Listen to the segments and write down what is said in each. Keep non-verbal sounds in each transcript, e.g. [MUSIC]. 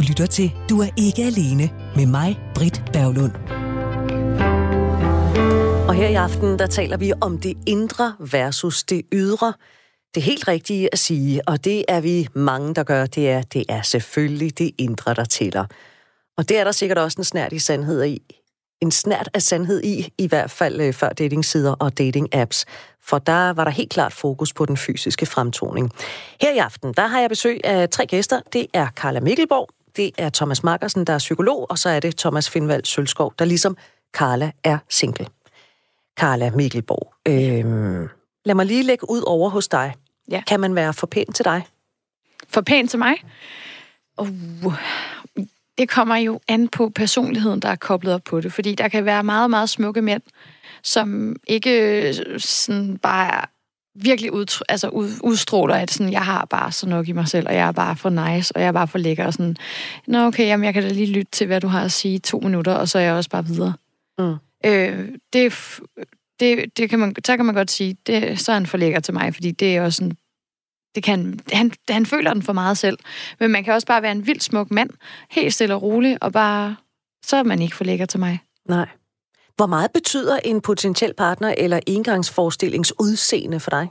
lytter til Du er ikke alene med mig, Britt Berglund. Og her i aften, der taler vi om det indre versus det ydre. Det helt rigtige at sige, og det er vi mange, der gør, det er, det er selvfølgelig det indre, der tæller. Og det er der sikkert også en snært i sandhed i. En snært af sandhed i, i hvert fald øh, før datingsider og dating-apps. For der var der helt klart fokus på den fysiske fremtoning. Her i aften, der har jeg besøg af tre gæster. Det er Carla Mikkelborg, det er Thomas Markersen, der er psykolog, og så er det Thomas Finvald Sølskov, der ligesom Carla er single. Carla Mikkelborg, øh, lad mig lige lægge ud over hos dig. Ja. Kan man være for pæn til dig? For pænt til mig? Uh, det kommer jo an på personligheden, der er koblet op på det. Fordi der kan være meget, meget smukke mænd, som ikke sådan bare virkelig ud, altså ud, udstråler, at sådan, jeg har bare så nok i mig selv, og jeg er bare for nice, og jeg er bare for lækker, og sådan, nå okay, jamen, jeg kan da lige lytte til, hvad du har at sige to minutter, og så er jeg også bare videre. Mm. Øh, det, det, det kan man, så kan man godt sige, det, så er han for lækker til mig, fordi det er også sådan, det kan, han, han føler den for meget selv. Men man kan også bare være en vild smuk mand, helt stille og rolig, og bare, så er man ikke for lækker til mig. Nej. Hvor meget betyder en potentiel partner eller engangsforestillings udseende for dig?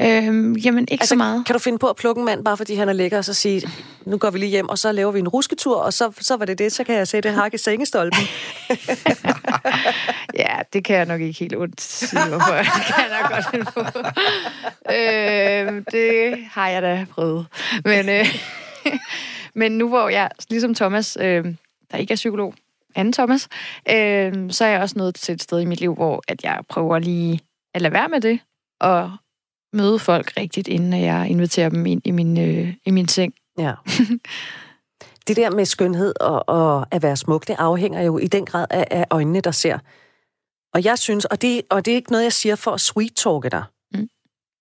Øhm, jamen, ikke altså, så meget. Kan du finde på at plukke en mand, bare fordi han er lækker, og så sige, nu går vi lige hjem, og så laver vi en rusketur, og så, så var det det, så kan jeg sætte hak i sengestolpen. [LAUGHS] ja, det kan jeg nok ikke helt ondt sige, hvorfor [LAUGHS] det kan jeg nok godt finde på. øhm, det har jeg da prøvet. Men, øh, [LAUGHS] men nu hvor jeg, ligesom Thomas, øh, der ikke er psykolog, anden Thomas, øh, så er jeg også nået til et sted i mit liv, hvor at jeg prøver lige at lade være med det, og møde folk rigtigt, inden jeg inviterer dem ind i min, øh, i min seng. Ja. [LAUGHS] Det der med skønhed og, og at være smuk, det afhænger jo i den grad af, af øjnene, der ser. Og jeg synes, og det, og det er ikke noget, jeg siger for at sweet-talke dig, mm.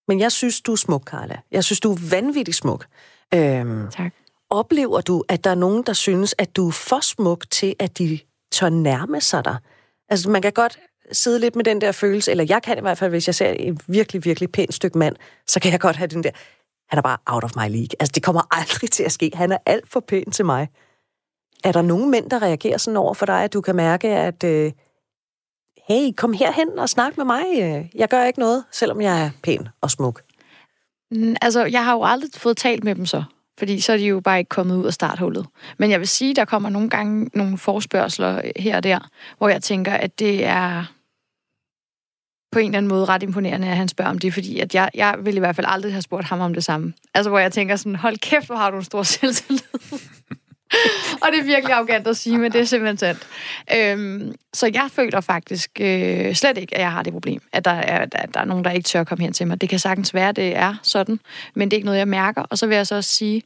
men jeg synes, du er smuk, Carla. Jeg synes, du er vanvittig smuk. Øhm, tak. Oplever du, at der er nogen, der synes, at du er for smuk til, at de tør nærme sig dig? Altså, man kan godt sidde lidt med den der følelse, eller jeg kan i hvert fald, hvis jeg ser et virkelig, virkelig pænt stykke mand, så kan jeg godt have den der, han er bare out of my league. Altså, det kommer aldrig til at ske. Han er alt for pæn til mig. Er der nogen mænd, der reagerer sådan over for dig, at du kan mærke, at øh, hey, kom herhen og snak med mig. Jeg gør ikke noget, selvom jeg er pæn og smuk. Mm, altså, jeg har jo aldrig fået talt med dem så. Fordi så er de jo bare ikke kommet ud af starthullet. Men jeg vil sige, der kommer nogle gange nogle forspørgseler her og der, hvor jeg tænker, at det er på en eller anden måde ret imponerende, at han spørger om det, fordi at jeg, jeg vil i hvert fald aldrig have spurgt ham om det samme. Altså, hvor jeg tænker sådan, hold kæft, hvor har du en stor [LAUGHS] selvtillid og det er virkelig arrogant at sige, men det er simpelthen sandt. Øhm, så jeg føler faktisk øh, slet ikke, at jeg har det problem, at der, er, at der er nogen, der ikke tør at komme hen til mig. Det kan sagtens være, at det er sådan, men det er ikke noget, jeg mærker. Og så vil jeg så også sige,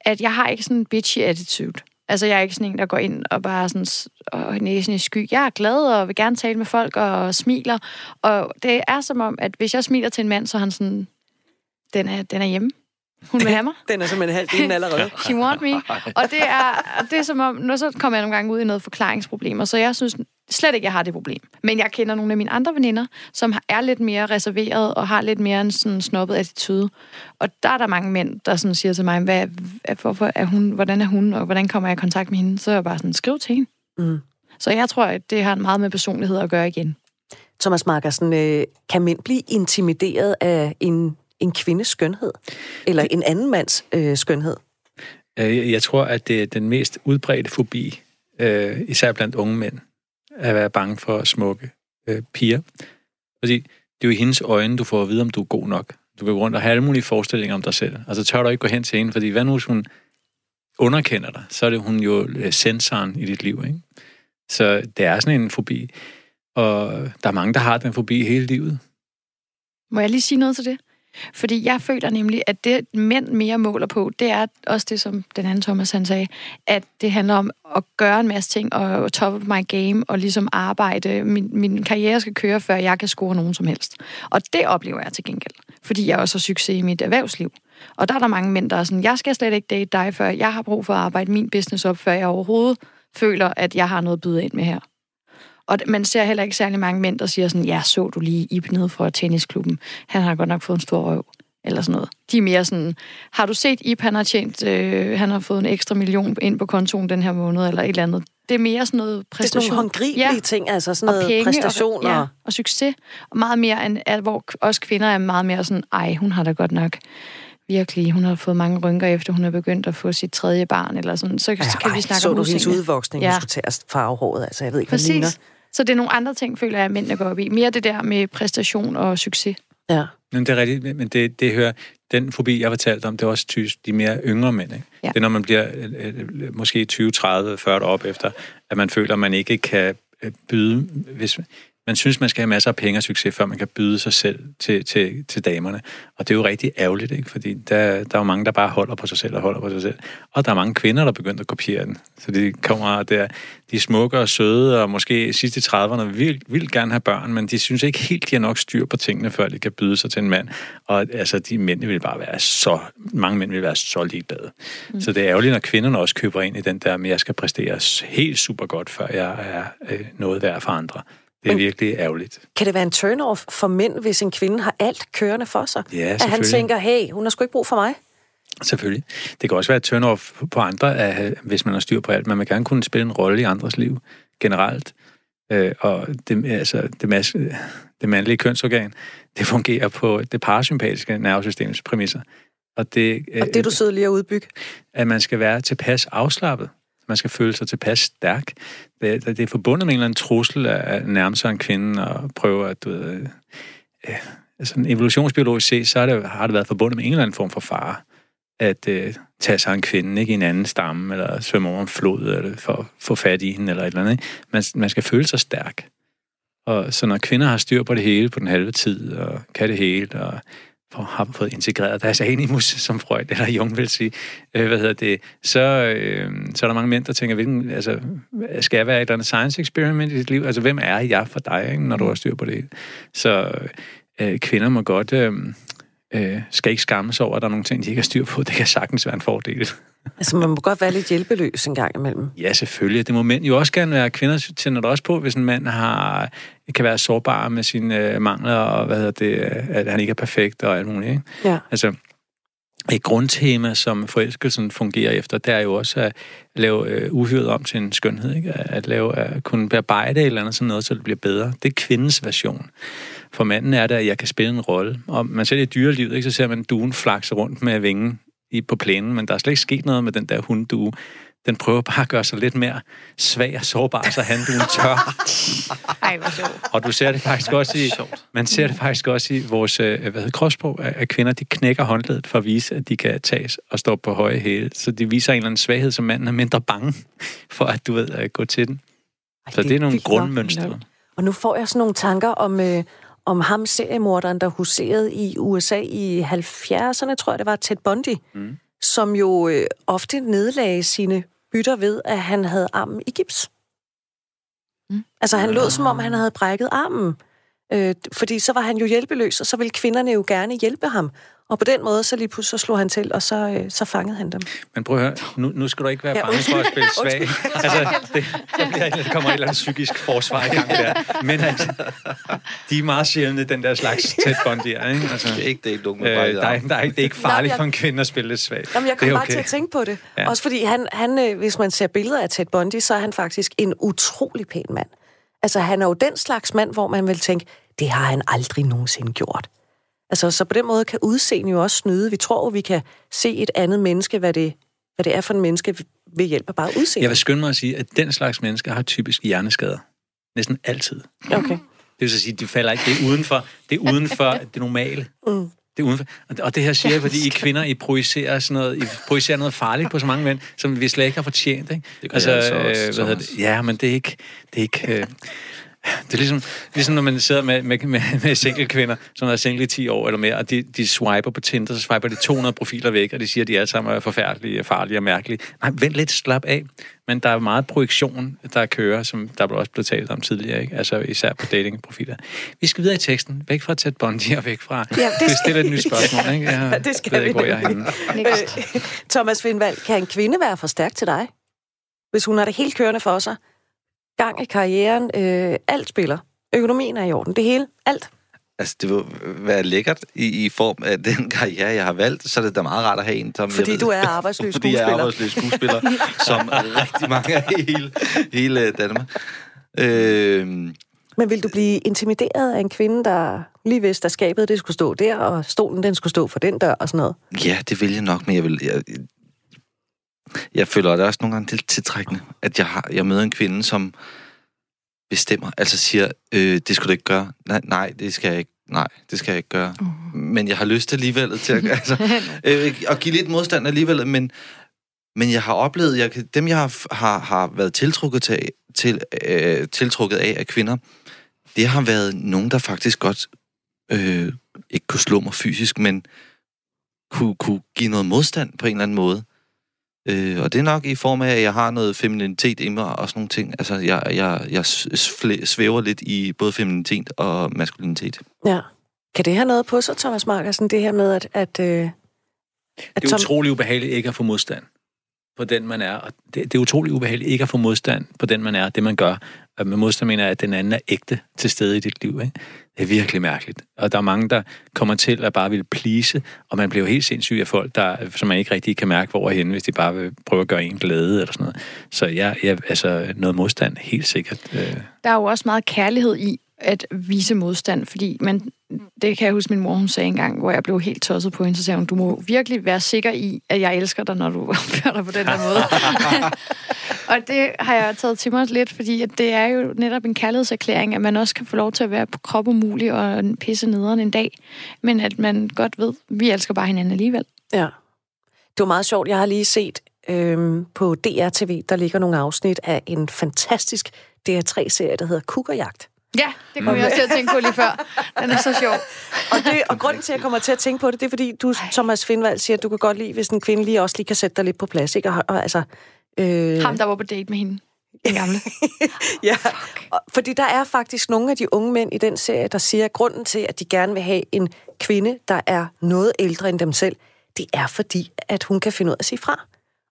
at jeg har ikke sådan en bitchy attitude. Altså, jeg er ikke sådan en, der går ind og bare sådan og næsen i sky. Jeg er glad og vil gerne tale med folk og smiler. Og det er som om, at hvis jeg smiler til en mand, så er han sådan, den er, den er hjemme. Hun vil [LAUGHS] have mig. Den er simpelthen halvt inden allerede. [LAUGHS] She want me. Og det er, det er som om, når så kommer jeg nogle gange ud i noget forklaringsproblemer, så jeg synes slet ikke, jeg har det problem. Men jeg kender nogle af mine andre veninder, som er lidt mere reserveret og har lidt mere en sådan snobbet attitude. Og der er der mange mænd, der sådan siger til mig, hvad, hvorfor er hun, hvordan er hun, og hvordan kommer jeg i kontakt med hende? Så er jeg bare sådan, skriv til hende. Mm. Så jeg tror, at det har meget med personlighed at gøre igen. Thomas Markersen, øh, kan mænd blive intimideret af en en kvindes skønhed? Eller en anden mands øh, skønhed? Øh, jeg tror, at det er den mest udbredte fobi, øh, især blandt unge mænd, at være bange for smukke øh, piger. Fordi det er jo i hendes øjne, du får at vide, om du er god nok. Du kan gå rundt og have alle mulige forestillinger om dig selv. Altså tør du ikke gå hen til hende, fordi hvad nu, hvis hun underkender dig, så er det hun jo øh, sensoren i dit liv. Ikke? Så det er sådan en fobi. Og der er mange, der har den fobi hele livet. Må jeg lige sige noget til det? Fordi jeg føler nemlig, at det mænd mere måler på, det er også det, som den anden Thomas han sagde, at det handler om at gøre en masse ting og top of my game og ligesom arbejde. Min, min karriere skal køre, før jeg kan score nogen som helst. Og det oplever jeg til gengæld, fordi jeg også har succes i mit erhvervsliv. Og der er der mange mænd, der er sådan, jeg skal slet ikke date dig, før jeg har brug for at arbejde min business op, før jeg overhovedet føler, at jeg har noget at byde ind med her. Og man ser heller ikke særlig mange mænd, der siger sådan, ja, så du lige Ib nede fra tennisklubben. Han har godt nok fået en stor røv. eller sådan noget. De er mere sådan, har du set, Ip, han har tjent, øh, han har fået en ekstra million ind på kontoen den her måned, eller et eller andet. Det er mere sådan noget præstation. Det er nogle håndgribelige ja. ting, altså sådan noget penge, præstation. Og, ja, og succes. Og meget mere, end, at, hvor os kvinder er meget mere sådan, ej, hun har da godt nok virkelig, hun har fået mange rynker efter, hun er begyndt at få sit tredje barn, eller sådan, så, ja, så kan ej, vi snakke så om du hendes udvoksning, ja. hun skulle tage farvehåret, altså jeg ved ikke, Præcis. Så det er nogle andre ting, føler jeg, at mændene går op i. Mere det der med præstation og succes. Ja. Men det er rigtigt, men det, det hører, den fobi, jeg fortalt om, det er også tysk, de mere yngre mænd. Ikke? Ja. Det er, når man bliver øh, øh måske 20, 30, 40 op efter, at man føler, at man ikke kan øh, byde, hvis, man synes, man skal have masser af penge og succes, før man kan byde sig selv til, til, til damerne. Og det er jo rigtig ærgerligt, ikke? fordi der, der er jo mange, der bare holder på sig selv og holder på sig selv. Og der er mange kvinder, der er begyndt at kopiere den. Så de kommer der, de er smukke og søde, og måske sidst i 30'erne vil, vil gerne have børn, men de synes ikke helt, de har nok styr på tingene, før de kan byde sig til en mand. Og altså, de mænd vil bare være så, mange mænd vil være så ligeglade. Mm. Så det er ærgerligt, når kvinderne også køber ind i den der, med jeg skal præstere helt super godt, før jeg er øh, noget værd for andre. Det er Men virkelig ærgerligt. Kan det være en turn-off for mænd, hvis en kvinde har alt kørende for sig? Ja, At han tænker, hey, hun har sgu ikke brug for mig? Selvfølgelig. Det kan også være et turn-off på andre, at, hvis man har styr på alt. Man vil gerne kunne spille en rolle i andres liv generelt. Øh, og det, altså, det, mas- det mandlige kønsorgan, det fungerer på det parasympatiske nervesystems præmisser. Og det, og det du sidder lige at udbygge? At man skal være tilpas afslappet. Man skal føle sig tilpas stærk. Det, det er forbundet med en eller anden trussel at nærme sig en kvinde og prøve at, du ved, øh, altså evolutionsbiologisk set, så har det, har det været forbundet med en eller anden form for fare at øh, tage sig en kvinde ikke, i en anden stamme, eller svømme over en flod, eller for at få fat i hende, eller et eller andet. Ikke? Man, man skal føle sig stærk. Og så når kvinder har styr på det hele på den halve tid, og kan det hele, og for, har fået integreret deres animus, som Freud eller Jung vil sige, øh, hvad hedder det, så, øh, så er der mange mænd, der tænker, hvilken, altså, skal jeg være et eller andet science experiment i dit liv? Altså, hvem er jeg for dig, ikke, når du har styr på det Så øh, kvinder må godt, øh, øh, skal ikke skamme sig over, at der er nogle ting, de ikke har styr på. Det kan sagtens være en fordel. Altså, man må godt være lidt hjælpeløs en gang imellem. Ja, selvfølgelig. Det må mænd jo også gerne være. Kvinder tænder det også på, hvis en mand har, kan være sårbar med sine øh, mangler, og hvad hedder det, at han ikke er perfekt og alt muligt. Ikke? Ja. Altså, et grundtema, som forelskelsen fungerer efter, det er jo også at lave øh, uhyret om til en skønhed. Ikke? At, lave, at kunne bearbejde et eller andet sådan noget, så det bliver bedre. Det er kvindens version. For manden er det, at jeg kan spille en rolle. Og man ser det i dyrelivet, ikke? så ser man duen flakse rundt med vingen i, på plænen, men der er slet ikke sket noget med den der hunddue. Den prøver bare at gøre sig lidt mere svag og sårbar, så han du tør. Ej, hvor sjovt. Og du ser det faktisk også i, man ser det faktisk også i vores øh, hvad hedder, kropssprog, at kvinder de knækker håndledet for at vise, at de kan tages og stå på høje hæle. Så de viser en eller anden svaghed, som manden er mindre bange for, at du ved, at gå til den. Så det, det er nogle grundmønstre. Og nu får jeg sådan nogle tanker om, øh, om ham seriemorderen, der huserede i USA i 70'erne, tror jeg det var, Ted Bundy, mm. som jo øh, ofte nedlagde sine bytter ved, at han havde armen i gips. Mm. Altså han lød som om, han havde brækket armen. Øh, fordi så var han jo hjælpeløs, og så ville kvinderne jo gerne hjælpe ham. Og på den måde, så lige pludselig så slog han til, og så, øh, så fangede han dem. Men prøv at høre, nu, nu skal du ikke være ja, bange for at spille [LAUGHS] svag. altså, [LAUGHS] det, der, bliver, der kommer et eller andet psykisk forsvar i gang der. Men altså, de er meget sjældne, den der slags [LAUGHS] tæt bånd der. Ikke? Altså, det er ikke det, du øh, der, er, der, er, det er ikke farligt for en kvinde at spille lidt svag. Jamen, jeg kom bare okay. til at tænke på det. Ja. Også fordi, han, han, øh, hvis man ser billeder af Ted Bundy, så er han faktisk en utrolig pæn mand. Altså, han er jo den slags mand, hvor man vil tænke, det har han aldrig nogensinde gjort. Altså, så på den måde kan udseende jo også snyde. Vi tror vi kan se et andet menneske, hvad det, hvad det er for en menneske, ved hjælp af bare udseende. Jeg vil skynde mig at sige, at den slags mennesker har typisk hjerneskader. Næsten altid. Okay. Det vil så sige, at de falder ikke. Det er uden for det, er uden for [LAUGHS] det normale. Mm. Det er udenfor. Og det her siger jeg, fordi I kvinder, I projicerer, sådan noget, I projicerer noget farligt på så mange mænd, som vi slet ikke har fortjent. Ikke? Det altså, altså også, øh, hvad det? Ja, men det er ikke... Det er ikke øh, det er ligesom, ligesom når man sidder med, med, med, med single kvinder, som har single i 10 år eller mere, og de, de swiper på Tinder, så swiper de 200 profiler væk, og de siger, at de alle sammen er forfærdelige, farlige og mærkelige. Nej, vent lidt, slap af. Men der er meget projektion, der kører, som der også blevet talt om tidligere, ikke? altså især på datingprofiler. Vi skal videre i teksten, væk fra Ted Bundy og væk fra... Ja, det skal... stille et nyt spørgsmål, ikke? [LAUGHS] Jeg ja, det skal ved vi ikke, hvor jeg er Thomas Findvald, kan en kvinde være for stærk til dig? Hvis hun har det helt kørende for sig, gang i karrieren. Øh, alt spiller. Økonomien er i orden. Det hele. Alt. Altså, det vil være lækkert i, i form af den karriere, jeg har valgt, så er det da meget rart at have en, som Fordi ved, du er arbejdsløs [LAUGHS] fordi jeg er skuespiller. arbejdsløs skuespiller, [LAUGHS] som rigtig mange i hele, hele Danmark. Øh, Men vil du blive intimideret af en kvinde, der lige vidste, at skabet det skulle stå der, og stolen den skulle stå for den dør og sådan noget? ja, det vil jeg nok, men jeg vil... Jeg, jeg føler det er også nogle gange lidt tiltrækkende, at jeg, har, jeg møder en kvinde, som bestemmer, altså siger, øh, det skulle du ikke gøre. Nej, nej, det skal jeg ikke. Nej, det skal jeg ikke gøre. Uh. Men jeg har lyst alligevel til at, [LAUGHS] altså, øh, at give lidt modstand alligevel, men, men jeg har oplevet, jeg, dem jeg har, har, har været tiltrukket, til, til, øh, tiltrukket af af kvinder, det har været nogen, der faktisk godt øh, ikke kunne slå mig fysisk, men kunne, kunne give noget modstand på en eller anden måde. Øh, og det er nok i form af, at jeg har noget femininitet i mig og sådan nogle ting. Altså, jeg, jeg, jeg svæver lidt i både femininitet og maskulinitet. Ja. Kan det have noget på sig, Thomas Markersen, det her med, at... at, øh, at Det er Tom- utrolig ubehageligt ikke at få modstand på den, man er. Og det, det er utrolig ubehageligt ikke at få modstand på den, man er, det man gør at med modstand mener jeg, at den anden er ægte til stede i dit liv. Ikke? Det er virkelig mærkeligt. Og der er mange, der kommer til at bare vil please, og man bliver jo helt sindssyg af folk, der, som man ikke rigtig kan mærke, hvor er henne, hvis de bare vil prøve at gøre en glæde eller sådan noget. Så jeg, jeg altså noget modstand, helt sikkert. Øh, Der er jo også meget kærlighed i at vise modstand, fordi man, det kan jeg huske, min mor hun sagde engang, hvor jeg blev helt tosset på hende, så sagde hun, du må virkelig være sikker i, at jeg elsker dig, når du [LAUGHS] opfører dig på den her måde. [LAUGHS] og det har jeg taget til mig lidt, fordi at det er jo netop en kærlighedserklæring, at man også kan få lov til at være på krop umulig og pisse nederen en dag, men at man godt ved, vi elsker bare hinanden alligevel. Ja. Det var meget sjovt. Jeg har lige set øhm, på DRTV, der ligger nogle afsnit af en fantastisk DR3-serie, der hedder Kukkerjagt. Ja, det kom jeg også til at tænke på lige før. Den er så sjov. [LAUGHS] Og, det, og grunden til, at jeg kommer til at tænke på det, det er, fordi du, Thomas Findvald, siger, at du kan godt lide, hvis en kvinde lige også lige kan sætte dig lidt på plads. Ikke? Og, og, altså, øh, Ham, der var på date med hende. Den gamle. [LAUGHS] Ja, og, fordi der er faktisk nogle af de unge mænd i den serie, der siger, at grunden til, at de gerne vil have en kvinde, der er noget ældre end dem selv, det er fordi, at hun kan finde ud af at sige fra.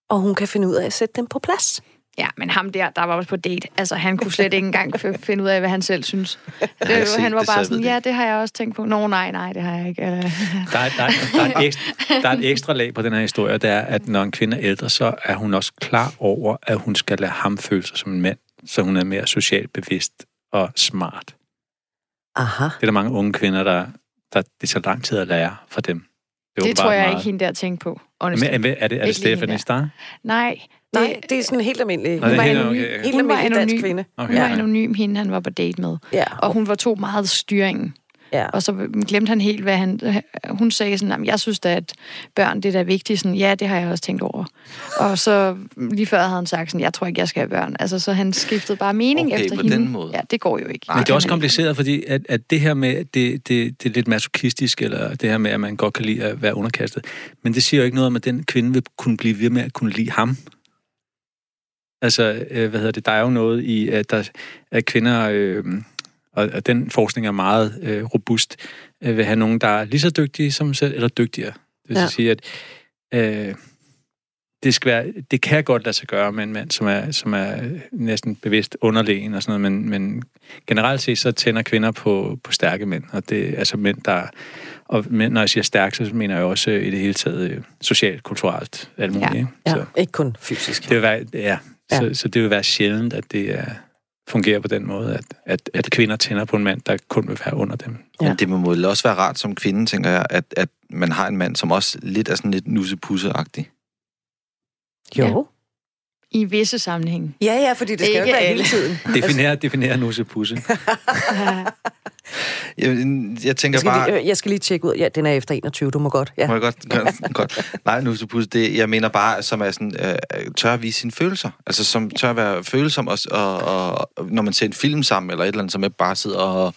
Og hun kan finde ud af at sætte dem på plads. Ja, men ham der, der var også på date, altså han kunne slet ikke engang [LAUGHS] finde ud af, hvad han selv synes. Det, var- set han var det, så bare sådan, det ja, det har jeg også tænkt på. Nå, nej, nej, det har jeg ikke. Eller- [LAUGHS] Der er, der, der, er et ekstra, [LAUGHS] der er et ekstra lag på den her historie, det er, at når en kvinde er ældre, så er hun også klar over, at hun skal lade ham føle sig som en mand, så hun er mere socialt bevidst og smart. Aha. Det er der mange unge kvinder, der, der det tager lang tid at lære fra dem. Det åbenbart tror jeg meget- ikke, hende der tænkte på. honestly. Men, er, er det, er det Stephanie der. Starr? Nej, Nej, det er sådan en helt almindelig, Nå, det er var helt anonym. okay. helt Hun var almindelig dansk kvinde. Okay. hun var anonym, hende han var på date med. Ja, Og hun var to meget styringen. ja. Og så glemte han helt, hvad han... Hun sagde sådan, "Jamen, jeg synes da, at børn, det er da vigtigt. Sådan, ja, det har jeg også tænkt over. Og så lige før havde han sagt sådan, jeg tror ikke, jeg skal have børn. Altså, så han skiftede bare mening Okay, efter på hende. den måde. Ja, det går jo ikke. Men det er også kompliceret, fordi at, at det her med, det, det, det er lidt masochistisk, eller det her med, at man godt kan lide at være underkastet. Men det siger jo ikke noget om, at den kvinde vil kunne blive ved med at kunne lide ham. Altså, øh, hvad hedder det, der er jo noget i, at, der, at kvinder, øh, og, og den forskning er meget øh, robust, øh, vil have nogen, der er lige så dygtige som selv, eller dygtigere. Det vil Ja. sige, at øh, det, skal være, det kan godt lade sig gøre med en mand, som er, som er næsten bevidst underlegen og sådan noget, men, men generelt set, så tænder kvinder på, på stærke mænd, og det er altså mænd, der... Og mænd, når jeg siger stærk, så mener jeg også øh, i det hele taget øh, socialt, kulturelt, alt muligt. Ja. Ikke? ja. Så Ikke kun fysisk. det vil være, ja, Ja. Så, så det vil være sjældent, at det er, fungerer på den måde, at, at, at kvinder tænder på en mand, der kun vil være under dem. Ja. Men det må vel også være rart som kvinde, tænker jeg, at, at man har en mand, som også lidt er sådan lidt nussepusse-agtig. Jo. I visse sammenhænge. Ja, ja, fordi det skal jo Ikke ikke være alle. hele tiden. Definere, definere nusse pusse. Jeg, jeg Jeg tænker skal, bare... lige, jeg skal lige tjekke ud. Ja, den er efter 21, du må godt. Ja. Må jeg godt, godt, godt. Nej, nussepusse, det, jeg mener bare, som er sådan, øh, tør at vise sine følelser. Altså, som tør at være følsom, og, og, og når man ser en film sammen, eller et eller andet, som ikke bare sidder og...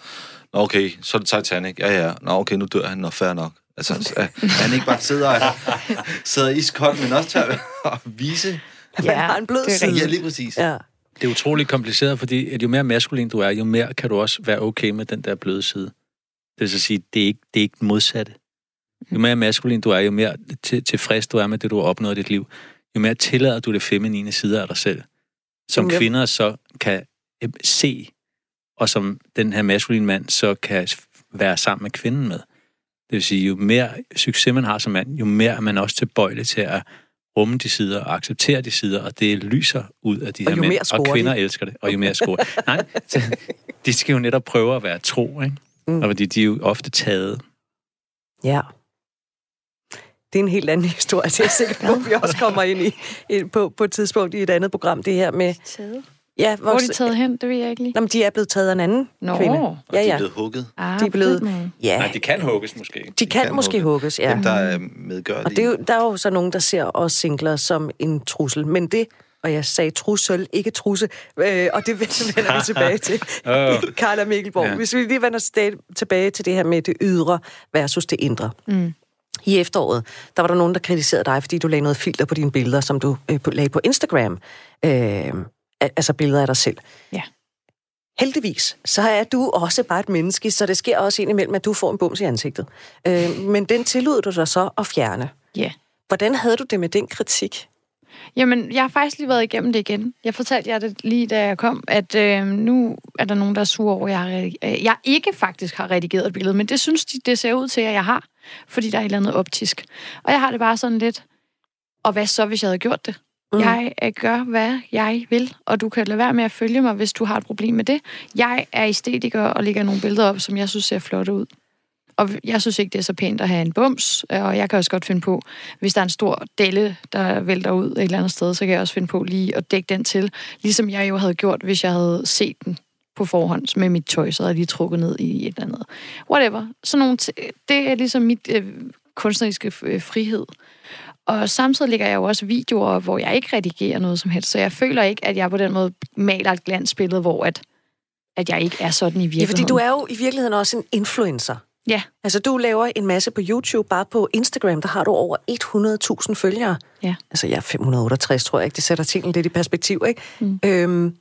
Nå, okay, så er det Titanic. Ja, ja. Nå, okay, nu dør han, og fair nok. Altså, at han ikke bare sidder, og, [LAUGHS] sidder iskold, men også tør at vise... [LAUGHS] Man har en blød det er side. Ja, lige præcis. Ja. Det er utroligt kompliceret, fordi at jo mere maskulin du er, jo mere kan du også være okay med den der bløde side. Det vil så sige, det er ikke, det er ikke modsatte. Jo mere maskulin du er, jo mere til, tilfreds du er med det, du har opnået i dit liv, jo mere tillader du det feminine sider af dig selv, som mere- kvinder så kan øh, se, og som den her maskuline mand så kan være sammen med kvinden med. Det vil sige, jo mere succes man har som mand, jo mere er man også tilbøjelig til at rumme de sider og acceptere de sider, og det lyser ud af de Og her jo mænd. Og kvinder de. elsker det, og jo mere scorer. [LAUGHS] Nej, de skal jo netop prøve at være tro, ikke? Mm. Og fordi de er jo ofte taget. Ja. Det er en helt anden historie, det er jeg sikker på, at vi også kommer ind i, i på, på et tidspunkt i et andet program, det her med... Taget. Ja, Hvor er de taget hen? Det ved jeg ikke lige. Nå, men de er blevet taget af en anden Nå. kvinde. Og Ja, de er ja. blevet hugget. Ah, De er blevet-. Ja, Nej, de kan hugges måske. de kan kan måske hugge. hugges, ja. Dem, der er medgørlige. Og det er jo, der er jo så nogen, der ser os singler som en trussel. Men det, og jeg sagde trussel, ikke trusse, øh, og det [LAUGHS] vender vi tilbage til. [LAUGHS] Åh. Carla Mikkelborg. Ja. Ja. Hvis vi lige vender tilbage til det her med det ydre versus det indre. Mm. I efteråret, der var der nogen, der kritiserede dig, fordi du lagde noget filter på dine billeder, som du øh, lagde på Instagram. Øh, altså billeder af dig selv. Ja. Heldigvis, så er du også bare et menneske, så det sker også indimellem, at du får en bums i ansigtet. Øh, men den tillod du dig så at fjerne. Ja. Hvordan havde du det med den kritik? Jamen, jeg har faktisk lige været igennem det igen. Jeg fortalte jer det lige, da jeg kom, at øh, nu er der nogen, der er sure over, at jeg, har, øh, jeg ikke faktisk har redigeret et billede, men det synes de, det ser ud til, at jeg har, fordi der er et eller andet optisk. Og jeg har det bare sådan lidt, og hvad så, hvis jeg havde gjort det? Mm. Jeg øh, gør, hvad jeg vil, og du kan lade være med at følge mig, hvis du har et problem med det. Jeg er æstetiker og lægger nogle billeder op, som jeg synes ser flotte ud. Og jeg synes ikke, det er så pænt at have en bums, øh, og jeg kan også godt finde på, hvis der er en stor delle, der vælter ud et eller andet sted, så kan jeg også finde på lige at dække den til. Ligesom jeg jo havde gjort, hvis jeg havde set den på forhånd med mit tøj, så havde jeg lige trukket ned i et eller andet. Whatever. Så nogle t- det er ligesom mit øh, kunstneriske øh, frihed. Og samtidig lægger jeg jo også videoer, hvor jeg ikke redigerer noget som helst, så jeg føler ikke, at jeg på den måde maler et glansbillede, hvor at, at jeg ikke er sådan i Ja, virkeligheden. fordi du er jo i virkeligheden også en influencer. Ja, Altså, du laver en masse på YouTube, bare på Instagram, der har du over 100.000 følgere. ja. Altså, jeg er 568, tror jeg ikke. Det sætter tingene lidt i perspektiv, ikke? Mm. Øhm,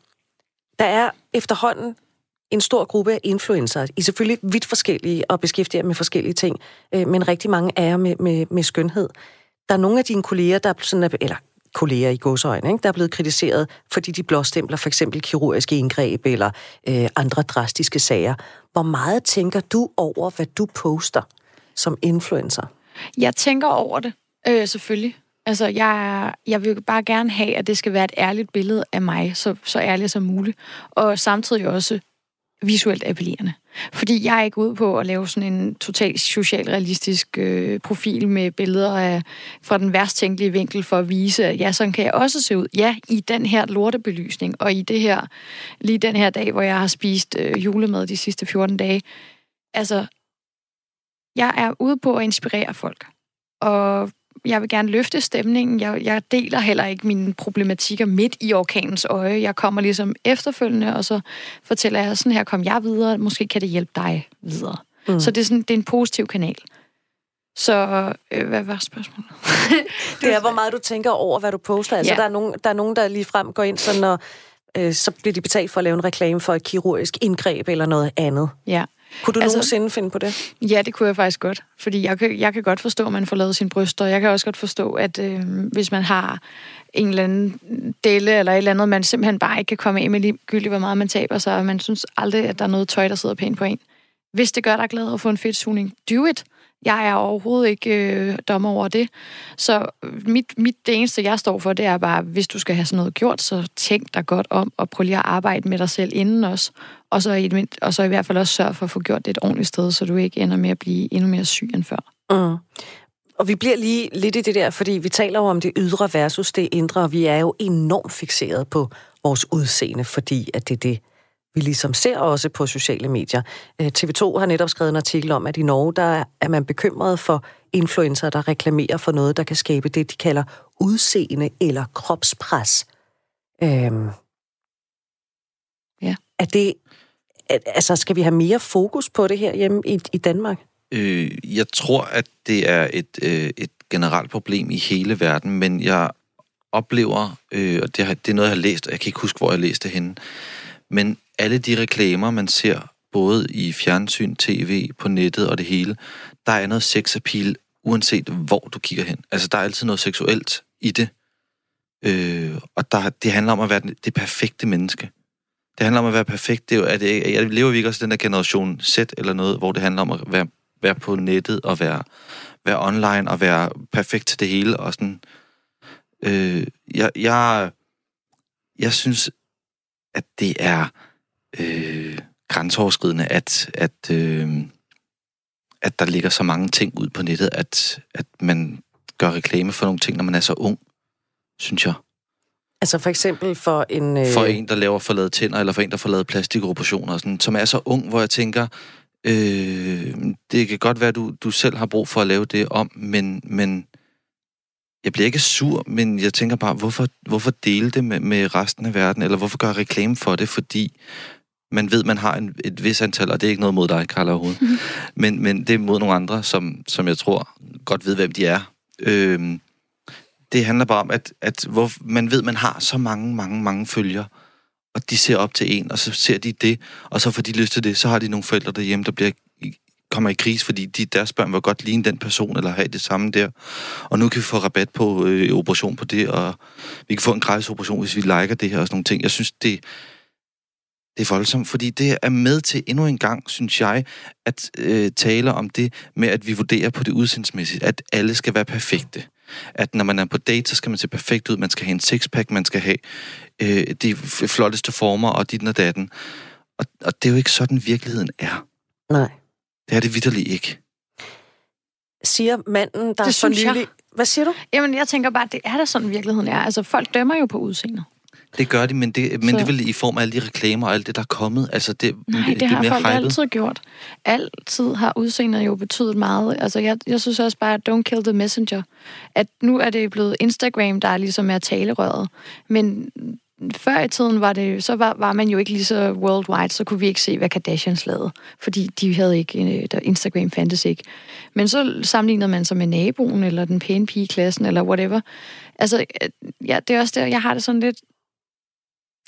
der er efterhånden en stor gruppe af influencer. I er selvfølgelig vidt forskellige og beskæftiger med forskellige ting, øh, men rigtig mange er med, med, med skønhed. Der er nogle af dine kolleger, der er sådan, er- eller kolleger i godsøjne, ikke, der er blevet kritiseret, fordi de blåstempler for eksempel kirurgiske indgreb eller øh, andre drastiske sager. Hvor meget tænker du over, hvad du poster som influencer? Jeg tænker over det, øh, selvfølgelig. Altså, jeg, jeg vil bare gerne have, at det skal være et ærligt billede af mig, så, så ærligt som muligt. Og samtidig også visuelt appellerende. Fordi jeg er ikke ude på at lave sådan en totalt socialrealistisk øh, profil med billeder af, fra den værst tænkelige vinkel for at vise, at ja, sådan kan jeg også se ud. Ja, i den her lortebelysning, og i det her, lige den her dag, hvor jeg har spist øh, julemad de sidste 14 dage. Altså, jeg er ude på at inspirere folk. Og jeg vil gerne løfte stemningen. Jeg, jeg deler heller ikke mine problematikker midt i orkanens øje. Jeg kommer ligesom efterfølgende, og så fortæller jeg, sådan her kom jeg videre. Måske kan det hjælpe dig videre. Mm. Så det er, sådan, det er en positiv kanal. Så øh, hvad var spørgsmålet? [LAUGHS] Det er, hvor meget du tænker over, hvad du poster. Altså, Ja. der, er nogen, der er nogen, der lige frem går ind, sådan, og øh, så bliver de betalt for at lave en reklame for et kirurgisk indgreb eller noget andet. ja. Kunne du altså, nogensinde finde på det? Ja, det kunne jeg faktisk godt. Fordi jeg kan, jeg kan godt forstå, at man får lavet sine bryster. Jeg kan også godt forstå, at øh, hvis man har en eller anden delle eller et eller andet, man simpelthen bare ikke kan komme af med ligegyldigt, hvor meget man taber sig, og man synes aldrig, at der er noget tøj, der sidder pænt på en. Hvis det gør dig glad at få en fedtsugning, do it. Jeg er overhovedet ikke øh, dommer over det. Så øh, mit, mit, det eneste, jeg står for, det er bare, hvis du skal have sådan noget gjort, så tænk dig godt om, og prøv lige at arbejde med dig selv inden også. Og så, i, og så i hvert fald også sørge for at få gjort det et ordentligt sted, så du ikke ender med at blive endnu mere syg end før. Mm. Og vi bliver lige lidt i det der, fordi vi taler jo om det ydre versus det indre, og vi er jo enormt fixeret på vores udseende, fordi at det er det, vi ligesom ser også på sociale medier. Øh, TV2 har netop skrevet en artikel om, at i Norge, der er man bekymret for influencer, der reklamerer for noget, der kan skabe det, de kalder udseende eller kropspres. Øhm. Ja. Er det, altså, skal vi have mere fokus på det her hjemme i, i Danmark? Øh, jeg tror, at det er et, øh, et generelt problem i hele verden, men jeg oplever, øh, og det, har, det er noget, jeg har læst, og jeg kan ikke huske, hvor jeg læste det henne, men alle de reklamer, man ser, både i fjernsyn, tv, på nettet og det hele, der er noget sexappeal, uanset hvor du kigger hen. Altså, der er altid noget seksuelt i det. Øh, og der, det handler om at være det perfekte menneske. Det handler om at være perfekt. Det er jo, at det, jeg lever vi ikke også i den der generation Z eller noget, hvor det handler om at være, være på nettet og være, være online og være perfekt til det hele. Og sådan, øh, jeg, jeg, jeg synes, at det er øh, grænseoverskridende, at, at, øh, at der ligger så mange ting ud på nettet, at, at man gør reklame for nogle ting, når man er så ung, synes jeg. Altså for eksempel for en... Øh... For en, der laver forladet tænder, eller for en, der får lavet plastikoperationer, og sådan, som er så ung, hvor jeg tænker, øh, det kan godt være, du, du selv har brug for at lave det om, men, men jeg bliver ikke sur, men jeg tænker bare, hvorfor, hvorfor dele det med, med resten af verden, eller hvorfor gøre reklame for det, fordi man ved, man har en, et vis antal, og det er ikke noget mod dig, Karl, overhovedet, [LAUGHS] men, men det er mod nogle andre, som, som jeg tror godt ved, hvem de er. Øh, det handler bare om, at, at hvor man ved, man har så mange, mange, mange følgere, og de ser op til en, og så ser de det, og så får de lyst til det, så har de nogle forældre derhjemme, der bliver kommer i kris, fordi de, deres børn var godt ligne den person, eller have det samme der. Og nu kan vi få rabat på øh, operation på det, og vi kan få en gratis operation, hvis vi liker det her og sådan nogle ting. Jeg synes, det, det er voldsomt, fordi det er med til endnu en gang, synes jeg, at øh, tale om det med, at vi vurderer på det udsendsmæssigt, at alle skal være perfekte. At når man er på date, så skal man se perfekt ud, man skal have en sixpack, man skal have øh, de flotteste former og dit og datten. Og, og det er jo ikke sådan, virkeligheden er. Nej. Det er det vidderligt ikke. Siger manden, der Det for synes jeg. nylig... Hvad siger du? Jamen, jeg tænker bare, det er da sådan, virkeligheden er. Altså, folk dømmer jo på udseendet. Det gør de, men det, men Så- det er vel i form af alle de reklamer og alt det, der er kommet. Altså, det, Nej, det, det har mere folk hypet. altid gjort. Altid har udseendet jo betydet meget. Altså, jeg, jeg synes også bare, at don't kill the messenger. At nu er det blevet Instagram, der ligesom er talerøret. Men før i tiden var det, så var, var man jo ikke lige så worldwide, så kunne vi ikke se, hvad Kardashians lavede. Fordi de havde ikke, øh, der Instagram fandtes ikke. Men så sammenlignede man sig med naboen, eller den pæne pige i klassen, eller whatever. Altså, øh, ja, det er også der, jeg har det sådan lidt,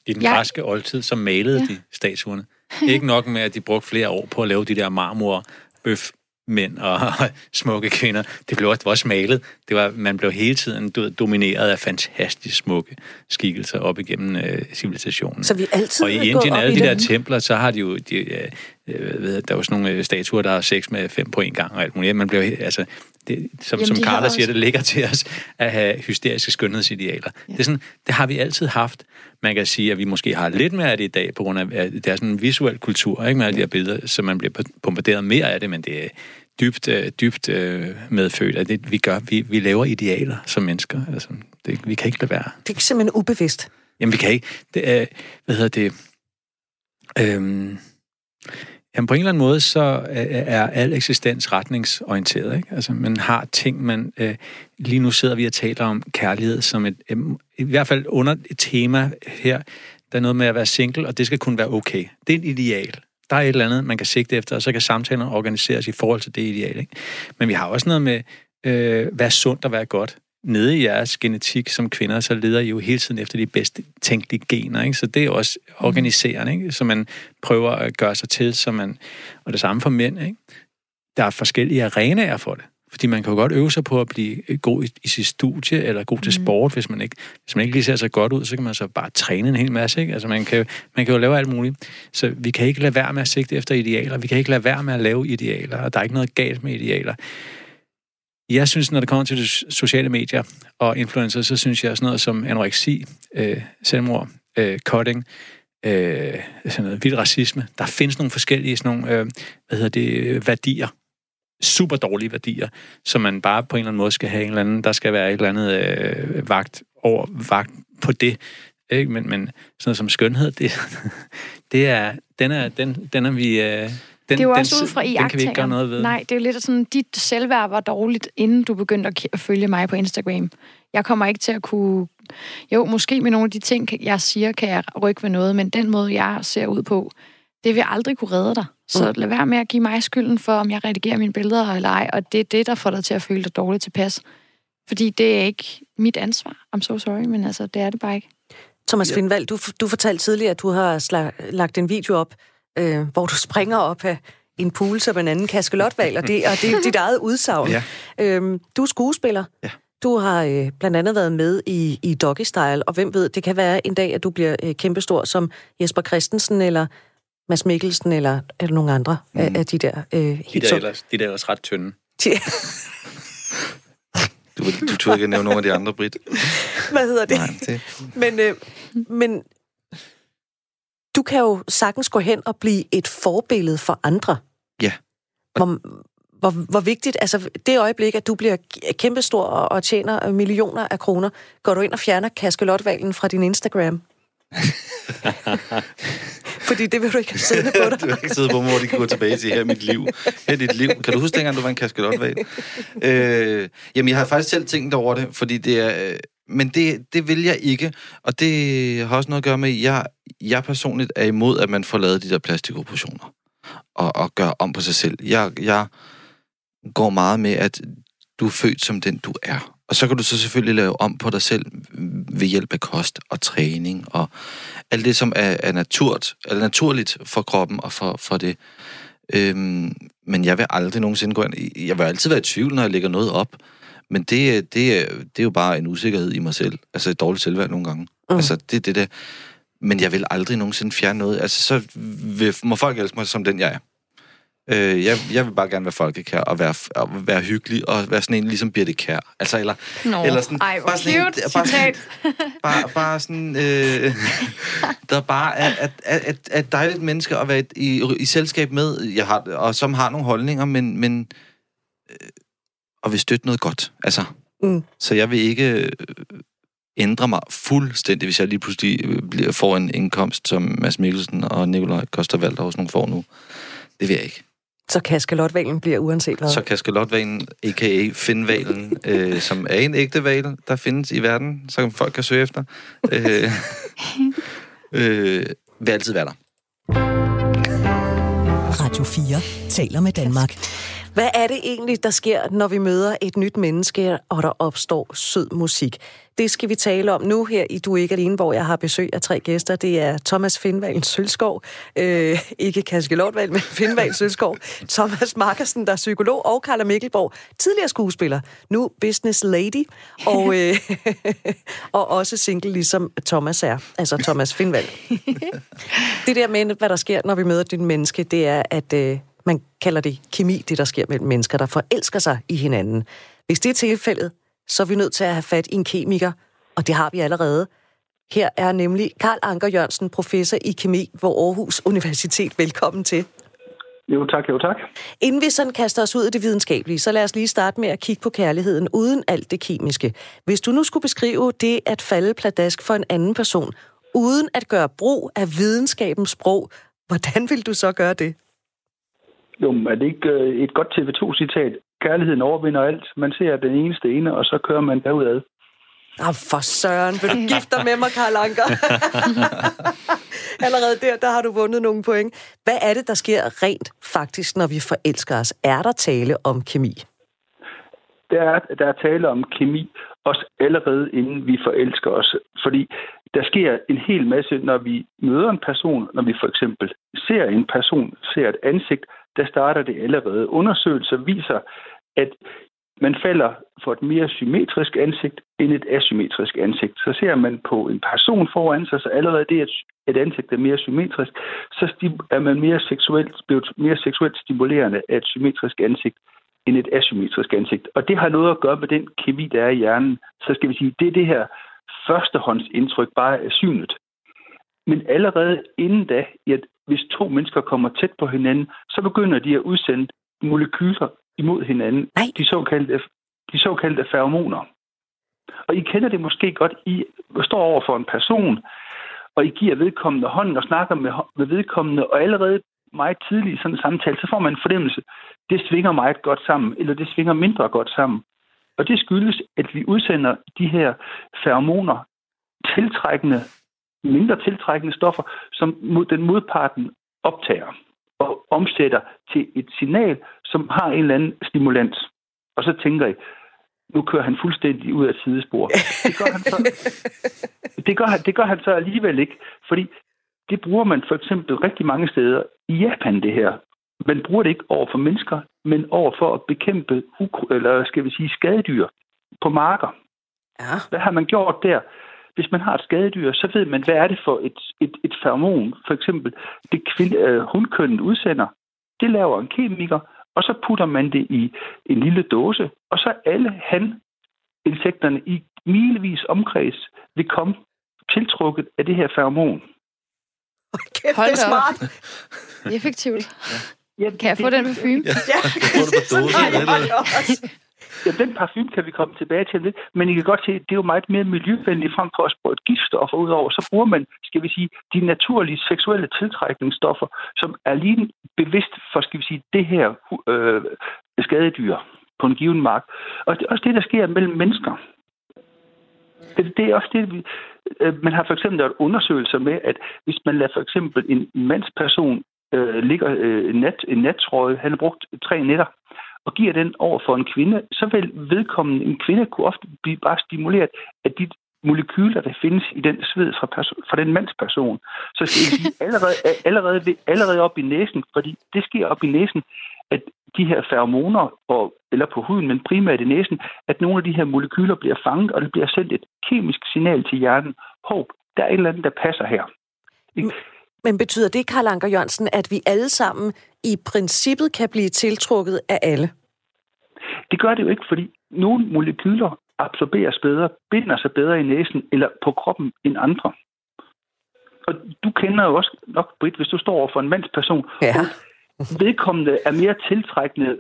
I den Jeg- græske oldtid, så malede Ja. de statuerne. Ikke nok med, at de brugte flere år på at lave de der marmor bøf mænd og [LAUGHS] smukke kvinder. Det blev også, også malet. Det var, man blev hele tiden du domineret af fantastisk smukke skikkelser op igennem øh, civilisationen. Så vi altid og i Indien, alle de der den. templer, så har de jo... De, øh, øh, ved, der er jo sådan nogle øh, statuer, der har sex med fem på en gang og alt muligt. Man bliver, he- altså, det, som, Jamen, som de Carla siger, også- det ligger til os at have hysteriske skønhedsidealer. Ja. Det, er sådan, det har vi altid haft. Man kan sige, at vi måske har lidt mere af det i dag, på grund af, at det er sådan en visuel kultur, ikke med alle de her billeder, så man bliver bombarderet mere af det, men det er dybt, øh, dybt øh, medfødt, at det, vi gør. Vi, vi laver idealer som mennesker. Altså, det, vi kan ikke lade være. Det er simpelthen ubevidst. Jamen, vi kan ikke. Det er, hvad hedder det? Øhm, jamen, på en eller anden måde, så er, al eksistens retningsorienteret. Ikke? Altså, man har ting, man... Øh, lige nu sidder vi og taler om kærlighed som et... Øh, I hvert fald under et tema her, der er noget med at være single, og det skal kunne være okay. Det er et ideal. Der er et eller andet, man kan sigte efter, og så kan samtalerne organiseres i forhold til det ideal. Ikke? Men vi har også noget med, øh, være sundt og være godt nede i jeres genetik som kvinder, så leder I jo hele tiden efter de bedste tænkelige gener. Ikke? Så det er også organiserende, ikke? så man prøver at gøre sig til, så man, og det samme for mænd. Ikke? Der er forskellige arenaer for det. Fordi man kan jo godt øve sig på at blive god i, i sit studie, eller god til sport, hvis man ikke, hvis man ikke lige ser så godt ud, så kan man så bare træne en hel masse. Ikke? Altså man kan, man kan jo lave alt muligt. Så vi kan ikke lade være med at sigte efter idealer. Vi kan ikke lade være med at lave idealer, og der er ikke noget galt med idealer. Jeg synes, når det kommer til de sociale medier og influencer, så synes jeg sådan noget som anoreksi, øh, selvmord, øh, cutting, øh, sådan noget vild racisme. Der findes nogle forskellige sådan nogle, øh, hvad hedder det, værdier, super dårlige værdier, som man bare på en eller anden måde skal have en eller anden, der skal være et eller andet øh, vagt over vagt på det. Ikke? Men, men sådan noget som skønhed, det, [LAUGHS] det er, den er, den, den er vi... Øh, den, det er jo den, også ud fra den kan vi ikke gøre noget ved. Nej, det er jo lidt sådan, dit selvværd var dårligt, inden du begyndte at, at følge mig på Instagram. Jeg kommer ikke til at kunne... Jo, måske med nogle af de ting, jeg siger, kan jeg rykke ved noget, men den måde, jeg ser ud på, det vil aldrig kunne redde dig. Så Mm. lad være med at give mig skylden for, om jeg redigerer mine billeder eller ej, og det er det, der får dig til at føle dig dårligt tilpas. Fordi det er ikke mit ansvar. I'm so sorry, men altså, det er det bare ikke. Thomas Findvald, du, du fortalte tidligere, at du har sla- lagt en video op, øh, hvor du springer op af en pool som en anden kaskelotval, og det, og det er dit eget udsagn. Ja. Øhm, du er skuespiller. Ja. Du har øh, blandt andet været med i, i Doggy Style, og hvem ved, det kan være en dag, at du bliver øh, kæmpestor som Jesper Christensen, eller Mads Mikkelsen, eller, eller nogle andre mm. af, af de der øh, De der, så- ellers, de der ellers ret tynde. De, [LAUGHS] Du, du turde ikke nævne nogle af de andre, Britt. hvad hedder det? Nej, det... Men, øh, men du kan jo sagtens gå hen og blive et forbillede for andre. Ja. Hvor, hvor, hvor vigtigt, altså det øjeblik, at du bliver kæmpestor og, og tjener millioner af kroner, går du ind og fjerner kaskelotvalen fra din Instagram? [LAUGHS] Fordi det vil du ikke have siddende på [LAUGHS] dig. du har ikke siddet på mig, hvor de kan gå tilbage til her mit liv. Her dit liv. Kan du huske dengang, du var en kaskelotval? øh, jamen, jeg har faktisk selv tænkt over det, fordi det er... Øh, men det, det vil jeg ikke, og det har også noget at gøre med, at jeg, jeg personligt er imod, at man får lavet de der plastikoperationer og, og gør om på sig selv. Jeg, jeg går meget med, at du er født som den, du er. Og så kan du så selvfølgelig lave om på dig selv ved hjælp af kost og træning og alt det, som er, er naturt, eller naturligt for kroppen og for, for det. Øhm, men jeg vil aldrig nogensinde gå ind... Jeg vil altid være i tvivl, når jeg lægger noget op. Men det, det, det er jo bare en usikkerhed i mig selv. Altså et dårligt selvværd nogle gange. Mm. Altså det er det der. Men jeg vil aldrig nogensinde fjerne noget. Altså så vil, må folk elske mig som den, jeg er. Øh, jeg, jeg vil bare gerne være folkekær og være, og være hyggelig og være sådan en ligesom Birte Kær. Altså, eller, Nå, eller sådan, ej, bare sådan en- cute bare sådan- citat. [LAUGHS] bare, bare sådan, øh, der bare er, er, er et dejligt menneske at være i, i selskab med, jeg har, og som har nogle holdninger, men, men øh, og vil støtte noget godt. Altså, Mm. Så jeg vil ikke øh, ændre mig fuldstændig, hvis jeg lige pludselig øh, bliver, får en indkomst, som Mads Mikkelsen og Nikolaj Koster Valdhaus nogle får nu. Det vil jeg ikke. Så kaskelotvalen bliver uanset hvad. Så kaskelotvalen, a.k.a. Finnvalen, [LAUGHS] øh, som er en ægte val, der findes i verden, som folk kan søge efter, øh, [LAUGHS] øh, vil altid være der. Radio 4 taler med Danmark. Hvad er det egentlig, der sker, når vi møder et nyt menneske, og der opstår sød musik? Det skal vi tale om nu her i Du er ikke alene, hvor jeg har besøg af tre gæster. Det er Thomas Findvalen Sølskov, øh, ikke Kaskelortvald, men Findvalen Sølskov, Thomas Markersen, der er psykolog, og Carla Mikkelborg, tidligere skuespiller, nu business lady, og, øh, [LAUGHS] og også single, ligesom Thomas er, altså Thomas Findvald. [LAUGHS] det der med, hvad der sker, når vi møder nyt menneske, det er, at øh, man kalder det kemi, det der sker mellem mennesker, der forelsker sig i hinanden. Hvis det er tilfældet, så er vi nødt til at have fat i en kemiker, og det har vi allerede. Her er nemlig Karl Anker Jørgensen, professor i kemi ved Aarhus Universitet. Velkommen til. Jo tak, jo tak. Inden vi sådan kaster os ud i det videnskabelige, så lad os lige starte med at kigge på kærligheden uden alt det kemiske. Hvis du nu skulle beskrive det at falde pladask for en anden person, uden at gøre brug af videnskabens sprog, hvordan vil du så gøre det? Jo, er det ikke øh, et godt TV2-citat? Kærligheden overvinder alt. Man ser den eneste ene, og så kører man derudad. Ah, for søren, vil du [LAUGHS] gifte dig med mig, Karl Anker? [LAUGHS] Allerede der, der har du vundet nogle point. Hvad er det, der sker rent faktisk, når vi forelsker os? Er der tale om kemi? Der er, der er tale om kemi, også allerede inden vi forelsker os. Fordi der sker en hel masse, når vi møder en person, når vi for eksempel ser en person, ser et ansigt, der starter det allerede. Undersøgelser viser, at man falder for et mere symmetrisk ansigt end et asymmetrisk ansigt. Så ser man på en person foran sig, så allerede det, at et ansigt er mere symmetrisk, så er man mere seksuelt, blevet mere seksuelt stimulerende af et symmetrisk ansigt end et asymmetrisk ansigt. Og det har noget at gøre med den kemi, der er i hjernen. Så skal vi sige, det er det her førstehåndsindtryk bare af synet. Men allerede inden da, ja, hvis to mennesker kommer tæt på hinanden, så begynder de at udsende molekyler imod hinanden. Nej. De såkaldte, de såkaldte feromoner. Og I kender det måske godt. I står over for en person, og I giver vedkommende hånden og snakker med, med vedkommende, og allerede meget tidligt i sådan en samtale, så får man en fornemmelse, det svinger meget godt sammen, eller det svinger mindre godt sammen. Og det skyldes, at vi udsender de her feromoner, tiltrækkende, mindre tiltrækkende stoffer, som den modparten optager og omsætter til et signal, som har en eller anden stimulans. Og så tænker I, nu kører han fuldstændig ud af sidespor. Det gør han så, [LAUGHS] det gør, det gør han så alligevel ikke, fordi det bruger man for eksempel rigtig mange steder i Japan, det her. Man bruger det ikke over for mennesker, men over for at bekæmpe eller skal vi sige skadedyr. på marker. Ja. Hvad har man gjort der? Hvis man har et skadedyr, så ved man, hvad er det for et, et, et feromon. For eksempel det kvinde, øh, hundkønnet udsender. Det laver en kemiker, og så putter man det i en lille dåse, og så alle han insekterne i milevis omkreds vil komme tiltrukket af det her feromon. Kæft, Hold det er smart. Effektivt. Ja, Kan jeg få den parfume? Ja, jeg får det på dåsen. Jeg Ja, den parfume kan vi komme tilbage til lidt, men I kan godt se, at det er jo meget mere miljøvenligt frem for at sprøjte giftstoffer ud over. Så bruger man, skal vi sige, de naturlige seksuelle tiltrækningsstoffer, som er lige bevidst for, skal vi sige, det her øh, skadedyr på en given mark. Og det er også det, der sker mellem mennesker. Det, det er også det, vi, øh, man har for eksempel lavet undersøgelser med, at hvis man lader for eksempel en mandsperson øh, ligger øh, nat, en nattrøje, han har brugt tre nætter, og giver den over for en kvinde, så vil vedkommende, en kvinde kunne ofte blive bare stimuleret af de molekyler, der findes i den sved fra, perso- fra den mandsperson. Så skal jeg sige, [LAUGHS] allerede, allerede, ved- allerede op i næsen, fordi det sker op i næsen, at de her feromoner, og, eller på huden, men primært i næsen, at nogle af de her molekyler bliver fanget, og det bliver sendt et kemisk signal til hjernen. Håb, der er et eller andet, der passer her. Ikke? Men betyder det, Karl Anker Jørgensen, at vi alle sammen i princippet kan blive tiltrukket af alle? Det gør det jo ikke, fordi nogle molekyler absorberes bedre, binder sig bedre i næsen eller på kroppen end andre. Og du kender jo også nok, Britt, hvis du står over for en mandsperson, Ja. vedkommende er mere tiltrækkende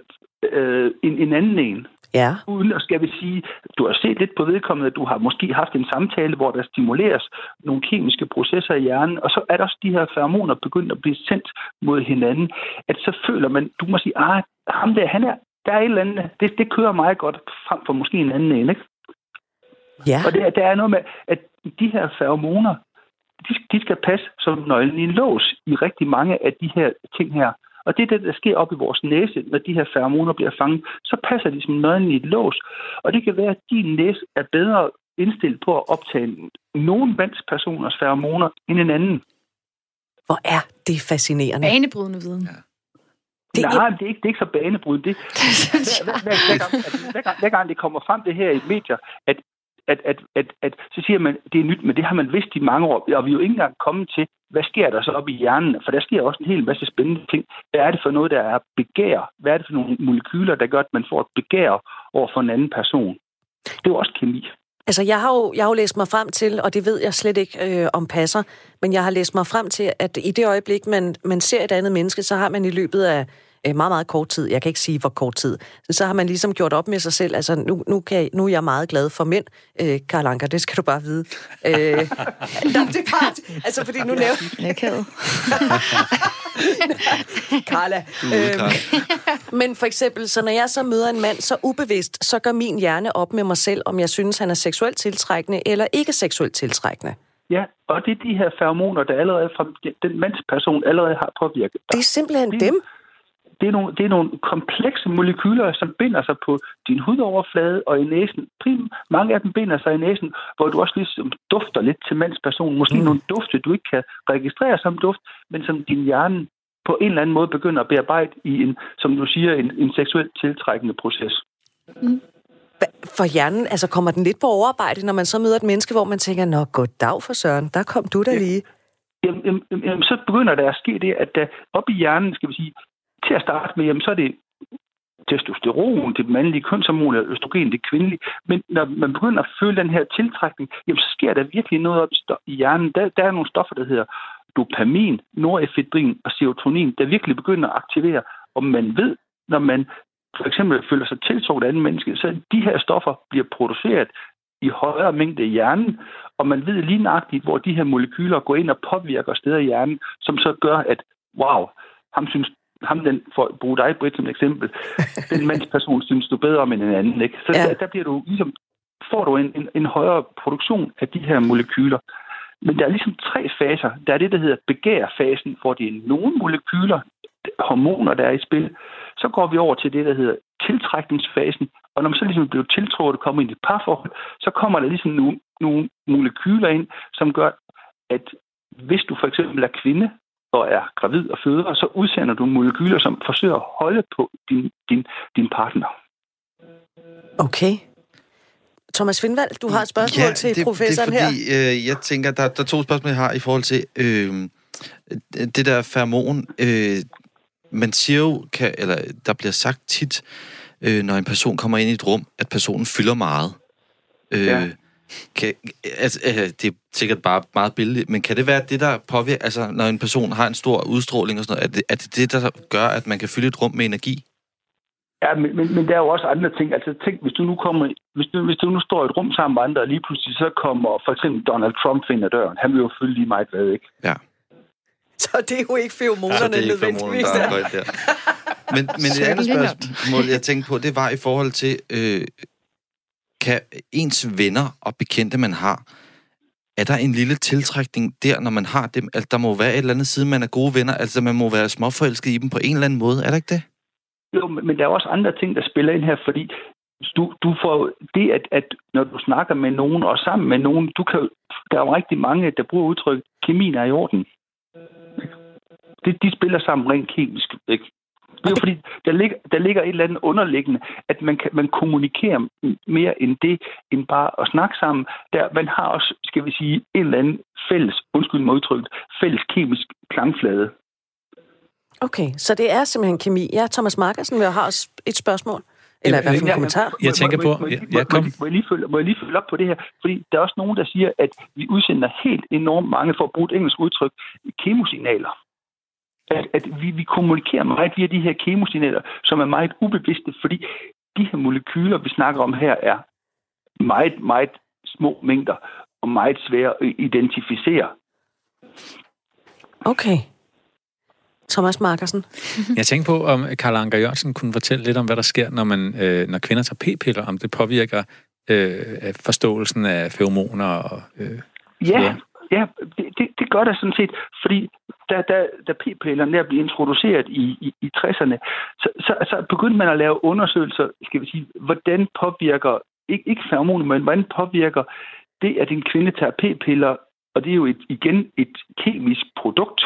øh, end en anden en. Ja. Uden at skal vi sige, du har set lidt på vedkommende, du har måske haft en samtale, hvor der stimuleres nogle kemiske processer i hjernen, og så er der også de her feromoner begyndt at blive sendt mod hinanden, at så føler man, du må sige, ah, ham der, han er, der er et eller andet, det, det kører meget godt frem for måske en anden en, ikke? Ja. Og det, der er noget med, at de her feromoner, de, de skal passe som nøglen i en lås i rigtig mange af de her ting her. Og det er det, der sker op i vores næse, når de her feromoner bliver fanget. Så passer de som nøglen i et lås. Og det kan være, at din næse er bedre indstillet på at optage nogle mandspersoners feromoner end en anden. Hvor er det fascinerende. Banebrydende viden. Det Det er- Nej, men det er ikke, det er ikke så banebrud. Det, [LAUGHS] hver, hver, hver, gang, at, hver, gang, hver gang det kommer frem det her i medier, at, at, at, at, at så siger man, det er nyt, men det har man vidst i mange år, og vi er jo ikke engang kommet til, hvad sker der så op i hjernen? For der sker også en hel masse spændende ting. Hvad er det for noget, der er begær? Hvad er det for nogle molekyler, der gør, at man får et begær over for en anden person? Det er jo også kemi. Altså, jeg har, jo, jeg har jo læst mig frem til, og det ved jeg slet ikke øh, om passer, men jeg har læst mig frem til, at i det øjeblik, man, man ser et andet menneske, så har man i løbet af øh, meget, meget kort tid, jeg kan ikke sige, hvor kort tid, så har man ligesom gjort op med sig selv, altså nu, nu, kan jeg, nu er jeg meget glad for mænd, øh, Karl Anker, det skal du bare vide. Øh, [LAUGHS] nej, det er bare, altså fordi nu nævner Jeg kan Carla. Carl. men for eksempel, så når jeg så møder en mand, så ubevidst, så gør min hjerne op med mig selv, om jeg synes, han er seksuelt tiltrækkende eller ikke seksuelt tiltrækkende. Ja, og det er de her feromoner, der allerede fra den- den mandsperson allerede har påvirket dig. Det er simpelthen Det- dem. Det er, nogle, det er nogle komplekse molekyler, som binder sig på din hudoverflade og i næsen. Prim, mange af dem binder sig i næsen, hvor du også ligesom dufter lidt til mandspersonen. Måske mm. nogle dufte, du ikke kan registrere som duft, men som din hjerne på en eller anden måde begynder at bearbejde i en, som du siger, en, en seksuelt tiltrækkende proces. Hva- For hjernen, altså kommer den lidt på overarbejde, når man så møder et menneske, hvor man tænker, nå, goddag for søren, der kom du da lige. Jamen, jamen, jamen, så begynder der at ske det, at der op i hjernen, skal vi sige, til at starte med, jamen, så er det testosteron, det mandlige kønshormon, eller østrogen, det kvindelige. Men når man begynder at føle den her tiltrækning, jamen, så sker der virkelig noget op i hjernen. Der, der er nogle stoffer, der hedder dopamin, norepinefrin og serotonin, der virkelig begynder at aktivere. Og man ved, når man for eksempel føler sig tiltrukket af anden menneske, så de her stoffer bliver produceret i højere mængde i hjernen, og man ved lige nøjagtigt, hvor de her molekyler går ind og påvirker steder i hjernen, som så gør, at wow, ham synes ham den, for at bruge dig, Britt, som et eksempel, [LAUGHS] den mandsperson synes du bedre om end en anden. Ikke? Så Ja. ja. der, der, bliver du ligesom, får du en, en, en højere produktion af de her molekyler. Men der er ligesom tre faser. Der er det, der hedder begærfasen, hvor det er nogle molekyler, hormoner, der er i spil. Så går vi over til det, der hedder tiltrækningsfasen. Og når man så ligesom bliver tiltrukket og kommer ind i et parforhold, så kommer der ligesom nogle, nogle molekyler ind, som gør, at hvis du for eksempel er kvinde og er gravid og føder, så udsender du molekyler, som forsøger at holde på din, din, din partner. Okay. Thomas Findvald, du har et spørgsmål ja, til det, professoren det er her. fordi, Øh, jeg tænker, der, der er to spørgsmål, jeg har i forhold til øh, det der feromon. Øh, man siger jo, kan, eller der bliver sagt tit, øh, når en person kommer ind i et rum, at personen fylder meget. Øh, Ja. Kan, altså, øh, det er sikkert bare meget billigt, men kan det være det, der påvirker, altså når en person har en stor udstråling og sådan noget, er det, er det det, der gør, at man kan fylde et rum med energi? Ja, men, men, men der er jo også andre ting. Altså tænk, hvis du nu kommer, hvis du, hvis du nu står i et rum sammen med andre, og lige pludselig så kommer for eksempel Donald Trump ind ad døren. Han vil jo fylde lige meget hvad, ikke? Ja. Så det er jo ikke feromonerne er ikke nødvendigvis. der ind der. Men, men [LAUGHS] det andet spørgsmål, jeg tænkte på, det var i forhold til, øh, kan ens venner og bekendte, man har, er der en lille tiltrækning der, når man har dem? Altså, der må være et eller andet side, man er gode venner. Altså, man må være småforelsket i dem på en eller anden måde. Er der ikke det? Jo, men men der er også andre ting, der spiller ind her, fordi du, du får det, at, at når du snakker med nogen og sammen med nogen, du kan, der er jo rigtig mange, der bruger udtryk, kemien er i orden. Det, de spiller sammen rent kemisk. Ikke? Det er jo fordi, der ligger, der ligger et eller andet underliggende, at man, kan, man kommunikerer mere end det, end bare at snakke sammen. Der, man har også, skal vi sige, en eller anden fælles, undskyld mig udtrykket, fælles kemisk klangflade. Okay, så det er simpelthen kemi. Ja, Thomas Markersen jeg har også et spørgsmål. Eller i hvert fald en kommentar. Jeg tænker må- på- må- må- ja, må- ja, kom. må- Må jeg lige følge- må jeg lige følge op på det her? Fordi der er også nogen, der siger, at vi udsender helt enormt mange, for at bruge et engelsk udtryk, kemosignaler. At, at vi, vi kommunikerer meget via de her kemosignaler, som er meget ubevidste, fordi de her molekyler, vi snakker om her, er meget, meget små mængder og meget svære at identificere. Okay. Thomas Markersen. [LAUGHS] Jeg tænker på, om Karl Anker Jørgensen kunne fortælle lidt om, hvad der sker, når, man, øh, når kvinder tager p-piller, om det påvirker øh, forståelsen af feromoner og... Øh, Ja, Ja. det, det, det gør der sådan set, fordi da, da, da p-pillerne der blev introduceret i, i, i 60'erne, så, så, så begyndte man at lave undersøgelser, skal vi sige, hvordan påvirker, ikke, ikke feromoner, men hvordan påvirker det, at en kvinde tager p-piller, og det er jo et, igen et kemisk produkt,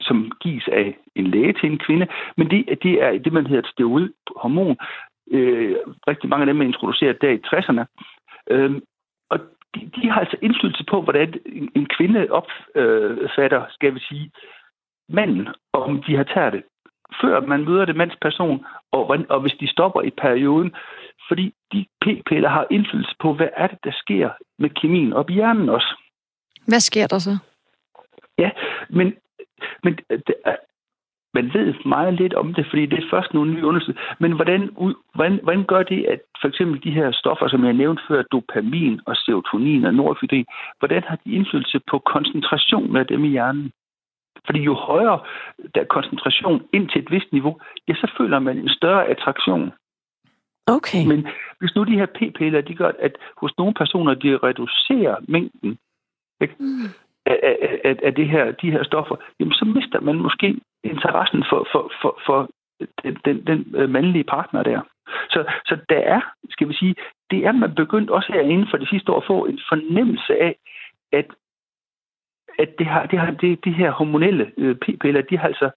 som gives af en læge til en kvinde, men det, det er det, man hedder et steroidhormon. Øh, rigtig mange af dem er introduceret der i 60'erne. Øh, de, de har altså indflydelse på, hvordan en, en kvinde opfatter, skal vi sige, manden, om de har taget det, før man møder det mandsperson, og, og hvis de stopper i perioden, fordi de p-piller har indflydelse på, hvad er det, der sker med kemien op i hjernen også. Hvad sker der så? Ja, men, men det er, man ved meget lidt om det, fordi det er først nogle nye undersøgelser. Men hvordan, hvordan, hvordan gør det, at for eksempel de her stoffer, som jeg nævnte før, dopamin og serotonin og norepinefrin, hvordan har de indflydelse på koncentrationen af dem i hjernen? Fordi jo højere der er koncentration ind til et vist niveau, ja, så føler man en større attraktion. Okay. Men hvis nu de her p-piller, de gør, at hos nogle personer, de reducerer mængden ikke? Af, af, af, af det her, de her stoffer, jamen så mister man måske interessen for, for, for, for den, den, den øh, mandlige partner der. Så, så der er, skal vi sige, det er man begyndt også herinde for de sidste år at få en fornemmelse af, at, at det, har, det, har, det, de her hormonelle øh, p-piller, de har altså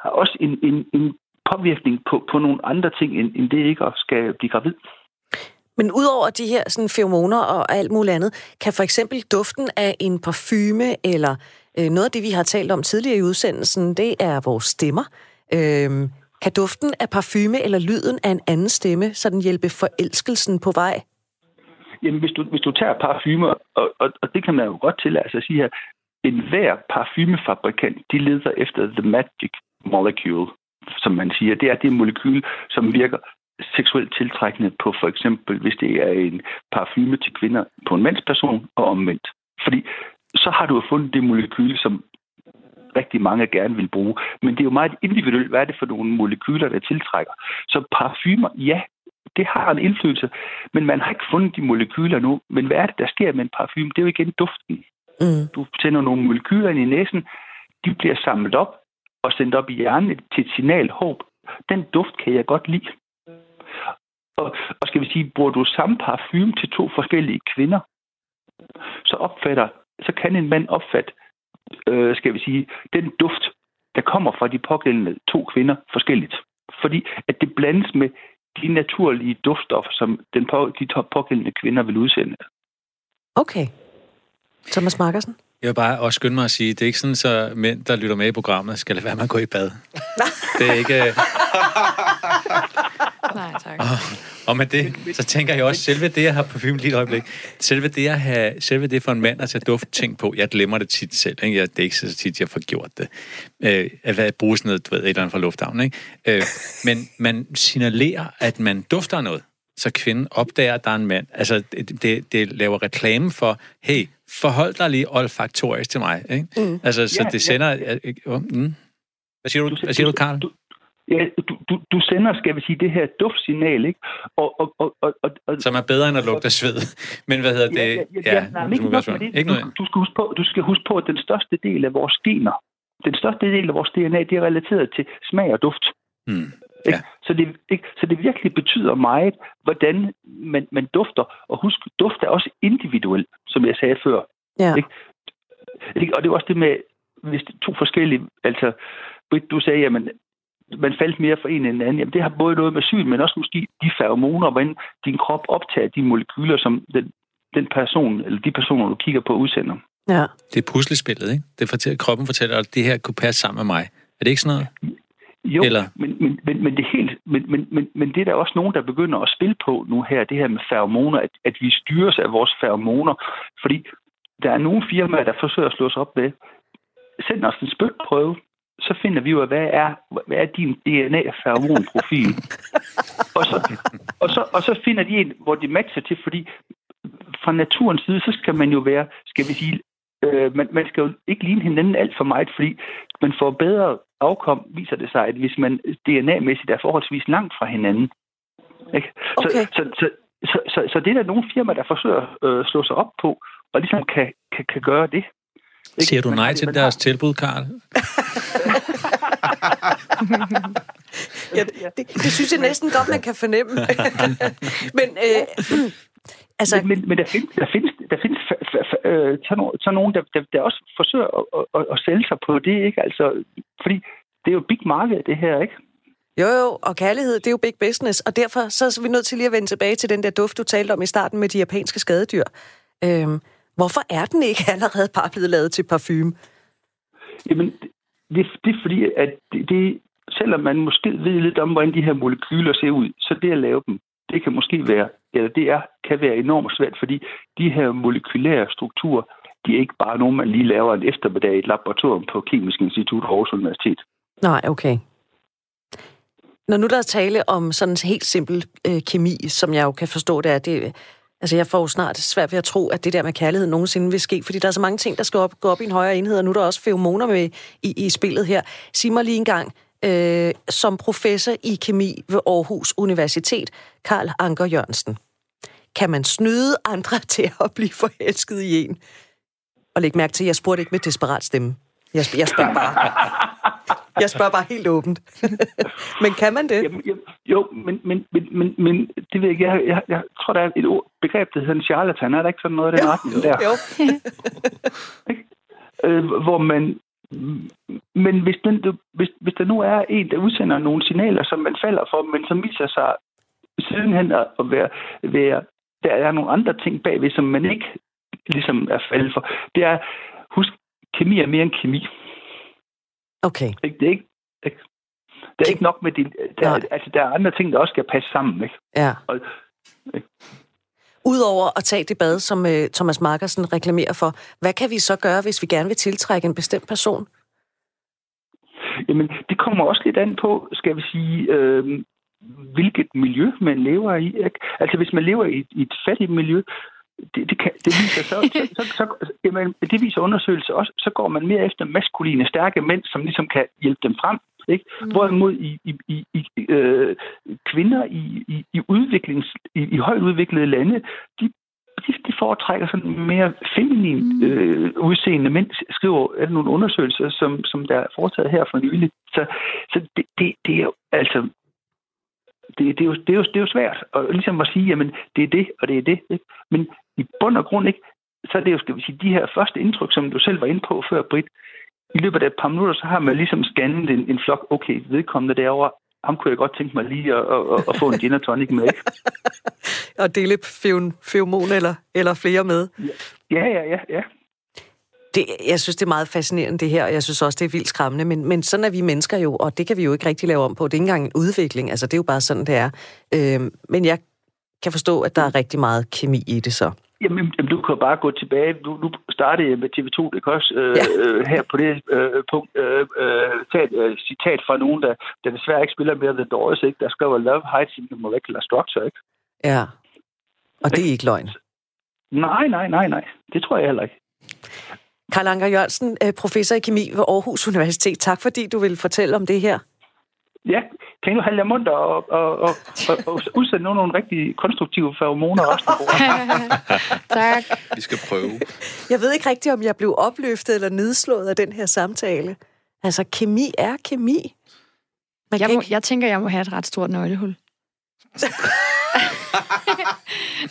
har også en, en, en påvirkning på, på nogle andre ting, end, end det ikke at skal blive gravid. Men udover de her sådan, feromoner og alt muligt andet, kan for eksempel duften af en parfume, eller Øh, noget af det, vi har talt om tidligere i udsendelsen, det er vores stemmer. Øhm, kan duften af parfume eller lyden af en anden stemme sådan hjælpe forelskelsen på vej? Jamen, hvis du, hvis du tager parfumer, og, og, og det kan man jo godt tillade sig at sige her, en hver parfumefabrikant, de leder efter the magic molecule, som man siger. Det er det molekyl, som virker seksuelt tiltrækkende på for eksempel, hvis det er en parfume til kvinder på en mandsperson og omvendt. Fordi så har du fundet det molekyl, som rigtig mange gerne vil bruge. Men det er jo meget individuelt, hvad er det for nogle molekyler, der tiltrækker. Så parfumer, ja, det har en indflydelse, men man har ikke fundet de molekyler nu. Men hvad er det, der sker med en parfume? Det er jo igen duften. Mm. Du tænder nogle molekyler ind i næsen, de bliver samlet op og sendt op i hjernen til et signal håb. Den duft kan jeg godt lide. Og, og skal vi sige, bruger du samme parfume til to forskellige kvinder, så opfatter, så kan en mand opfatte, øh, skal vi sige, den duft, der kommer fra de pågældende to kvinder forskelligt. Fordi at det blandes med de naturlige duftstoffer, som den på, de pågældende kvinder vil udsende. Okay. Thomas Markersen? Jeg vil bare også skynde mig at sige, det er ikke sådan, så mænd, der lytter med i programmet, skal lade være med at gå i bad. [LAUGHS] det er ikke... Nej, tak. Og, og med det, så tænker jeg også, selve det, jeg har parfume lige et øjeblik, selve det, jeg har, selve det for en mand at tage duft ting på, jeg glemmer det tit selv, ikke? Jeg, det er ikke så tit, jeg får gjort det. Øh, at bruge sådan noget, du ved, et eller andet fra lufthavnen, ikke? Øh, men man signalerer, at man dufter noget, så kvinden opdager, at der er en mand. Altså, det, det, det laver reklame for, hey, forhold dig lige olfaktorisk til mig, ikke? Mm. Altså, så Ja, det sender... Ja. Uh, mm. Hvad siger du, hvad siger du Karl? Du, ja, du, du, du sender, skal vi sige, det her duftsignal, ikke? Og, og, og, og, og, Som er bedre end at lugte sved. [LAUGHS] Men hvad hedder det? Ja, ja, ja, ja, nej, men du ikke må nok godt med svare. det. Ikke Du, noget. du, skal huske på, du skal huske på, at den største del af vores gener, den største del af vores DNA, det er relateret til smag og duft. Hmm. Ikke? Ja. Så, det, ikke? så det virkelig betyder meget, hvordan man, man dufter. Og husk, duft er også individuel, som jeg sagde før. Ja. Ikke? Ikke? Og det er også det med, hvis det er to forskellige, altså, Britt, du sagde, jamen, man faldt mere for en end en anden. Jamen, det har både noget med syn, men også måske de feromoner, hvordan din krop optager de molekyler, som den, den person, eller de personer, du kigger på, udsender. Ja. Det er puslespillet, ikke? Det fortæller, kroppen fortæller, at det her kunne passe sammen med mig. Er det ikke sådan noget? Jo, Eller- men, men, men, men, det er helt, men, men, men, men det er der også nogen, der begynder at spille på nu her, det her med feromoner, at, at vi styres af vores feromoner. Fordi der er nogle firmaer, der forsøger at slå sig op med, send os en spytprøve, så finder vi ud af, hvad er, hvad er din DNA-feromonprofil. og, så, og, så, og så finder de en, hvor de matcher til, fordi fra naturens side, så skal man jo være, skal vi sige, øh, man, man skal jo ikke ligne hinanden alt for meget, fordi man får bedre afkom, viser det sig, at hvis man DNA-mæssigt er forholdsvis langt fra hinanden. Ikke? Så, Okay. så, så, så, så, så det er der nogle firmaer, der forsøger at øh, slå sig op på, og ligesom kan, kan, kan gøre det. Ikke? Siger du nej til deres har- tilbud, Karl? [LAUGHS] ja det, det synes jeg næsten godt, man kan fornemme. [LAUGHS] Men øh, [CLEARS THROAT] altså, Men, men, men der findes, der findes, der findes øh, så nogen, der, der, der også forsøger at, at, at, at sælge sig på det, ikke? Altså, fordi det er jo big market, det her, ikke? Jo, jo, og kærlighed, det er jo big business, og derfor så er vi nødt til lige at vende tilbage til den der duft, du talte om i starten med de japanske skadedyr. Øhm, hvorfor er den ikke [LAUGHS] allerede bare blevet lavet til parfume? Jamen, det, det er fordi, at det, det, selvom man måske ved lidt om, hvordan de her molekyler ser ud, så det at lave dem, det kan måske være, eller det er, kan være enormt svært, fordi de her molekylære strukturer, de er ikke bare nogen, man lige laver en eftermiddag i et laboratorium på Kemisk Institut Aarhus Universitet. Nej, okay. Når nu der er tale om sådan en helt simpel øh, kemi, som jeg jo kan forstå, det er, det, altså jeg får jo snart svært ved at tro, at det der med kærlighed nogensinde vil ske, fordi der er så mange ting, der skal op, gå op i en højere enhed, og nu er der også feromoner med i, i spillet her. Sig mig lige en gang, øh, som professor i kemi ved Aarhus Universitet, Karl Anker Jørgensen, kan man snyde andre [LAUGHS] til at blive forelsket i en? Og læg mærke til, at jeg spurgte ikke med desperat stemme. Jeg, sp- jeg spørger bare. Jeg spørger bare helt åbent. [LAUGHS] Men kan man det? Jamen, jamen, jo, men, men, men, men, men det ved jeg ikke. Jeg, jeg, jeg tror, der er et ord, begreb, der hedder en charlatan. Er der ikke sådan noget af den retning der? Jo. [LAUGHS] øh, hvor man... Men hvis, den, hvis, hvis der nu er en, der udsender nogle signaler, som man falder for, men som viser sig sidenhen at være, være der er nogle andre ting bagved, som man ikke ligesom er faldet for. Det er, husk, kemi er mere end kemi. Okay. Ikke? Det er ikke, ikke? Det er ikke nok med det. Der, Nej. altså, der er andre ting, der også skal passe sammen. Ikke? Ja. Og, Udover at tage det bad, som uh, Thomas Markersen reklamerer for, hvad kan vi så gøre, hvis vi gerne vil tiltrække en bestemt person? Jamen, det kommer også lidt an på, skal vi sige, øh, hvilket miljø man lever i. Ikke? Altså, hvis man lever i, i et fattigt miljø, det, det, kan, det viser så, så, så, så jamen, det viser undersøgelser også, så går man mere efter maskuline, stærke mænd, som ligesom kan hjælpe dem frem. Ikke? Hvorimod i, i, i, i øh, kvinder i, i, i, udviklings, i, i højt udviklede lande, de, de, de foretrækker sådan mere feminin øh, udseende mænd, skriver er nogle undersøgelser, som, som der er foretaget her for nylig. Så, så det, det, det er jo altså det, det, er jo, det, er jo, det er jo svært at, ligesom at sige, jamen, det er det, og det er det. Ikke? Men i bund og grund ikke, så er det jo, skal vi sige, de her første indtryk, som du selv var inde på før, Britt, i løbet af et par minutter, så har man ligesom scannet en, en flok, okay, vedkommende derovre, ham kunne jeg godt tænke mig lige at, at, at få en gin og tonic med. Ikke? [LAUGHS] Og dele feumon eller, eller flere med. Ja, ja, ja, ja. Det, jeg synes, det er meget fascinerende, det her, og jeg synes også, det er vildt skræmmende, men, men sådan er vi mennesker jo, og det kan vi jo ikke rigtig lave om på. Det er ikke engang en udvikling, altså det er jo bare sådan, det er. Øh, men jeg kan forstå, at der er rigtig meget kemi i det så. Jamen, du kan bare gå tilbage. Du, du startede med TV2, det kan også øh, ja. øh, her på det øh, punkt øh, øh, tage et øh, citat fra nogen, der, der desværre ikke spiller mere The Doors, ikke? der skriver Love Hides in the Molecular Structure. Ikke? Ja, og det er ikke løgn. Nej, nej, nej, nej. Det tror jeg heller ikke. Karl Anker Jørgensen, øh, professor i kemi ved Aarhus Universitet. Tak fordi du vil fortælle om det her. Ja, kan I nu holde jer mundt og, og, og, og, og udsætte nogle, nogle rigtig konstruktive feromoner også? [LAUGHS] tak. Vi skal prøve. Jeg ved ikke rigtigt, om jeg blev opløftet eller nedslået af den her samtale. Altså, kemi er kemi. Man jeg, må, ikke... jeg tænker, jeg må have et ret stort nøglehul. [LAUGHS]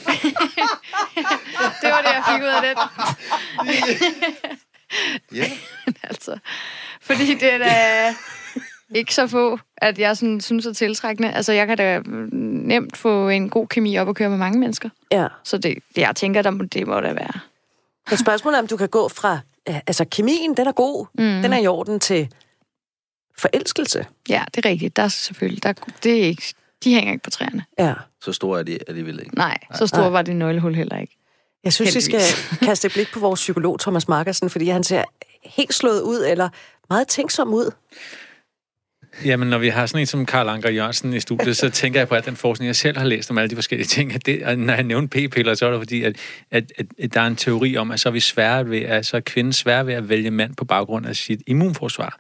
[LAUGHS] [LAUGHS] det var det, jeg fik ud af den. Ja. [LAUGHS] altså, fordi det er da ikke så få, at jeg sådan, synes er tiltrækkende. Altså, jeg kan da nemt få en god kemi op og køre med mange mennesker. Ja. Så det, jeg tænker, der må, det må da være. Men spørgsmålet er, om du kan gå fra... Altså, kemien, den er god. Mm. Den er i orden til forelskelse. Ja, det er rigtigt. Der er selvfølgelig... Der, det er ikke, de hænger ikke på træerne. Ja. Så store er de alligevel ikke. Nej, så store var det nøglehul heller ikke. Jeg synes, Heldigvis. vi skal [LAUGHS] kaste et blik på vores psykolog, Thomas Markersen, fordi han ser helt slået ud, eller meget tænksom ud. Jamen, når vi har sådan en som Karl Anker Jørgensen i studiet, så tænker jeg på at den forskning, jeg selv har læst om alle de forskellige ting. At det, at når jeg nævner p-piller, så er det fordi, at, at, at, at der er en teori om, at så er vi svære ved, at så er kvinden svære ved at vælge mand på baggrund af sit immunforsvar.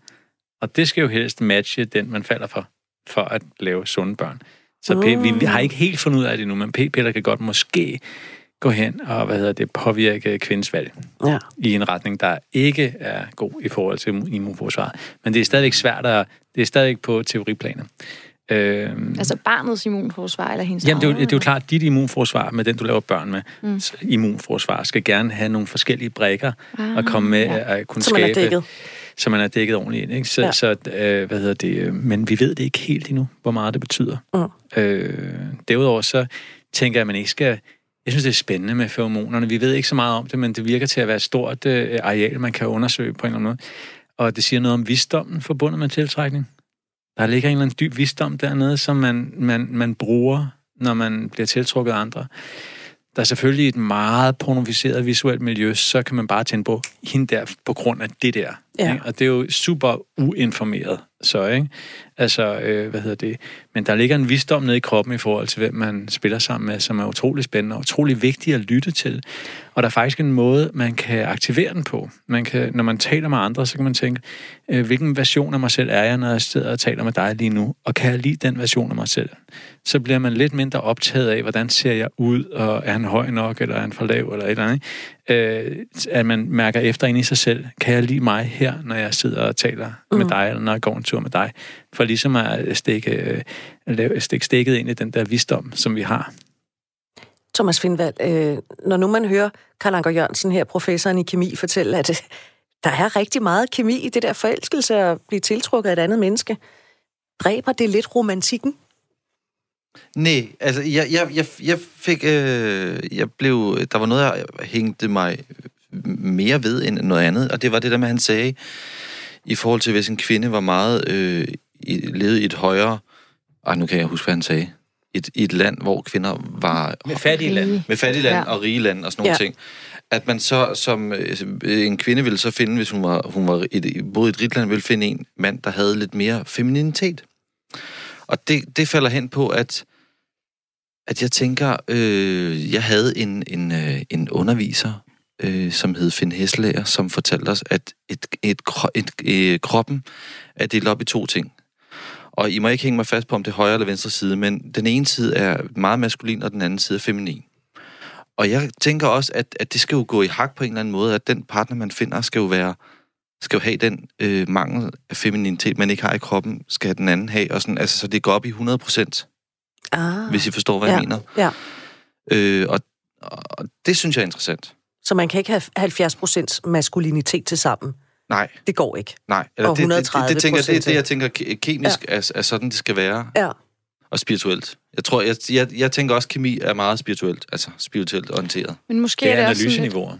Og det skal jo helst matche den, man falder for, for at lave sunde børn. Så p- vi, vi har ikke helt fundet ud af det nu, men p-piller kan godt måske gå hen og hvad hedder det, påvirke kvindens valg ja. i en retning, der ikke er god i forhold til immunforsvaret. Men det er stadigvæk svært at... Det er stadigvæk på teoriplaner. Øhm, altså barnets immunforsvar eller hendes Jamen, det er, jo, det er jo klart, at dit immunforsvar med den, du laver børn med, mm. immunforsvar, skal gerne have nogle forskellige brækker ah, at komme med ja. at kunne så skabe. Man er dækket. Så man er dækket ordentligt ind. Ikke? Så, Ja. så øh, hvad hedder det? Men vi ved det ikke helt endnu, hvor meget det betyder. Mm. Øh, derudover så tænker jeg, at man ikke skal... Jeg synes, det er spændende med feromonerne. Vi ved ikke så meget om det, men det virker til at være et stort øh, areal, man kan undersøge på en eller anden måde. Og det siger noget om visdommen forbundet med tiltrækning. Der ligger en eller anden dyb visdom dernede, som man, man, man bruger, når man bliver tiltrukket af andre. Der er selvfølgelig et meget pornoficeret visuelt miljø, så kan man bare tænde på hende der på grund af det der. Ja. Ikke? Og det er jo super uinformeret, så ikke? Altså, øh, hvad hedder det? Men der ligger en visdom nede i kroppen i forhold til, hvem man spiller sammen med, som er utrolig spændende og utrolig vigtig at lytte til. Og der er faktisk en måde, man kan aktivere den på. Man kan, når man taler med andre, så kan man tænke, øh, hvilken version af mig selv er jeg, når jeg sidder og taler med dig lige nu? Og kan jeg lide den version af mig selv? Så bliver man lidt mindre optaget af, hvordan ser jeg ud, og er han høj nok, eller er han for lav, eller et eller andet. Øh, at man mærker efter ind i sig selv, kan jeg lide mig her, når jeg sidder og taler mm. med dig, eller når jeg går en tur med dig? For ligesom at stikke, øh, stikke stikket ind i den der visdom, som vi har. Thomas Findvald, øh, når nu man hører Karl Anker Jørgensen her, professoren i kemi, fortælle, at øh, der er rigtig meget kemi i det der forelskelse at blive tiltrukket af et andet menneske. Dræber det lidt romantikken? Nej, altså, jeg, jeg, jeg, jeg fik... Øh, jeg blev... Der var noget, jeg hængte mig mere ved end noget andet, og det var det der med, han sagde, i forhold til, hvis en kvinde var meget... Øh, i, levede i et højere... Ej, nu kan jeg huske, hvad han sagde. Et, I et land, hvor kvinder var... Med fattige lande. Med fattige land Ja. og rige land og sådan nogle Ja. ja. ting. At man så som øh, en kvinde ville så finde, hvis hun var, hun var et, boede i et rigt land, ville finde en mand, der havde lidt mere femininitet. Og det, det falder hen på, at, at jeg tænker, øh, jeg havde en, en, øh, en underviser, øh, som hed Finn Hesselager, som fortalte os, at et, et, et, et, øh, kroppen er delt op i to ting. Og I må ikke hænge mig fast på, om det er højre eller venstre side, men den ene side er meget maskulin, og den anden side er feminin. Og jeg tænker også, at, at det skal jo gå i hak på en eller anden måde, at den partner, man finder, skal jo være skal jo have den øh, mangel af femininitet, man ikke har i kroppen, skal den anden have, og sådan, altså, så det går op i 100 procent, Ah, hvis I forstår, hvad ja, jeg mener. ja. Øh, og, og det synes jeg er interessant. Så man kan ikke have 70% maskulinitet til sammen. Nej, Det går ikke. nej. Eller Og det, det, det, 130 det, tænker, jeg- det er det, jeg tænker ke- kemisk ja. er, er sådan, det skal være. Ja. Og spirituelt. Jeg tror, jeg, jeg, jeg tænker også, kemi er meget spirituelt. Altså spirituelt orienteret. Men måske Det er er det også sådan lidt, analyseniveauer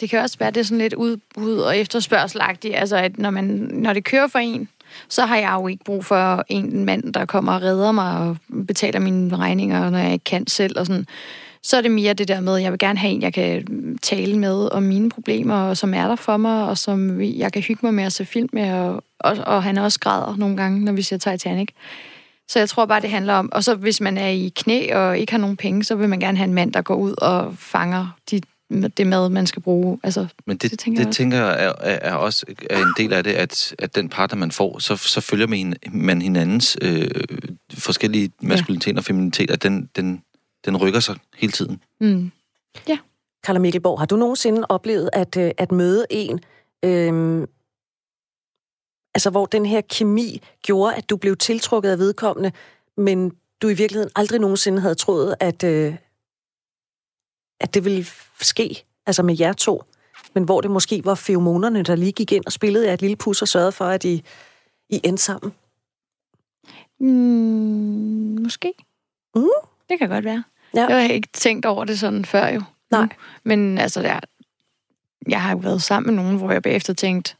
det kan også være, det er sådan lidt udbud og efterspørgselagtigt. Altså, at når, man, når det kører for en, så har jeg jo ikke brug for en mand, der kommer og redder mig og betaler mine regninger, når jeg ikke kan selv. Og sådan. Så er det mere det der med, at jeg vil gerne have en, jeg kan tale med om mine problemer, og som er der for mig, og som jeg kan hygge mig med at se film med, og, og, og han også græder nogle gange, når vi ser Titanic. Så jeg tror bare, det handler om... Og så hvis man er i knæ og ikke har nogen penge, så vil man gerne have en mand, der går ud og fanger de, det mad, man skal bruge. Altså, Men det, Det det tænker tænker, jeg det også. tænker jeg er, er, er også er en del af det, at, at den partner, man får, så, så følger man, man hinandens øh, forskellige maskulinitet og feminitet, at den, den, den rykker sig hele tiden. mm. Carla Mikkelborg, har du nogensinde oplevet at, øh, at møde en, øhm, altså hvor den her kemi gjorde, at du blev tiltrukket af vedkommende, men du i virkeligheden aldrig nogensinde havde troet, at, øh, at det ville ske, altså med jer to, men hvor det måske var feromonerne, der lige gik ind og spillede jer et lille pus og sørgede for, at I, I endte sammen? Mm, måske. Mm. Det kan godt være. Ja. Jeg har ikke tænkt over det sådan før jo. Nej. Nu. Men altså, der, jeg har jo været sammen med nogen, hvor jeg bagefter tænkte,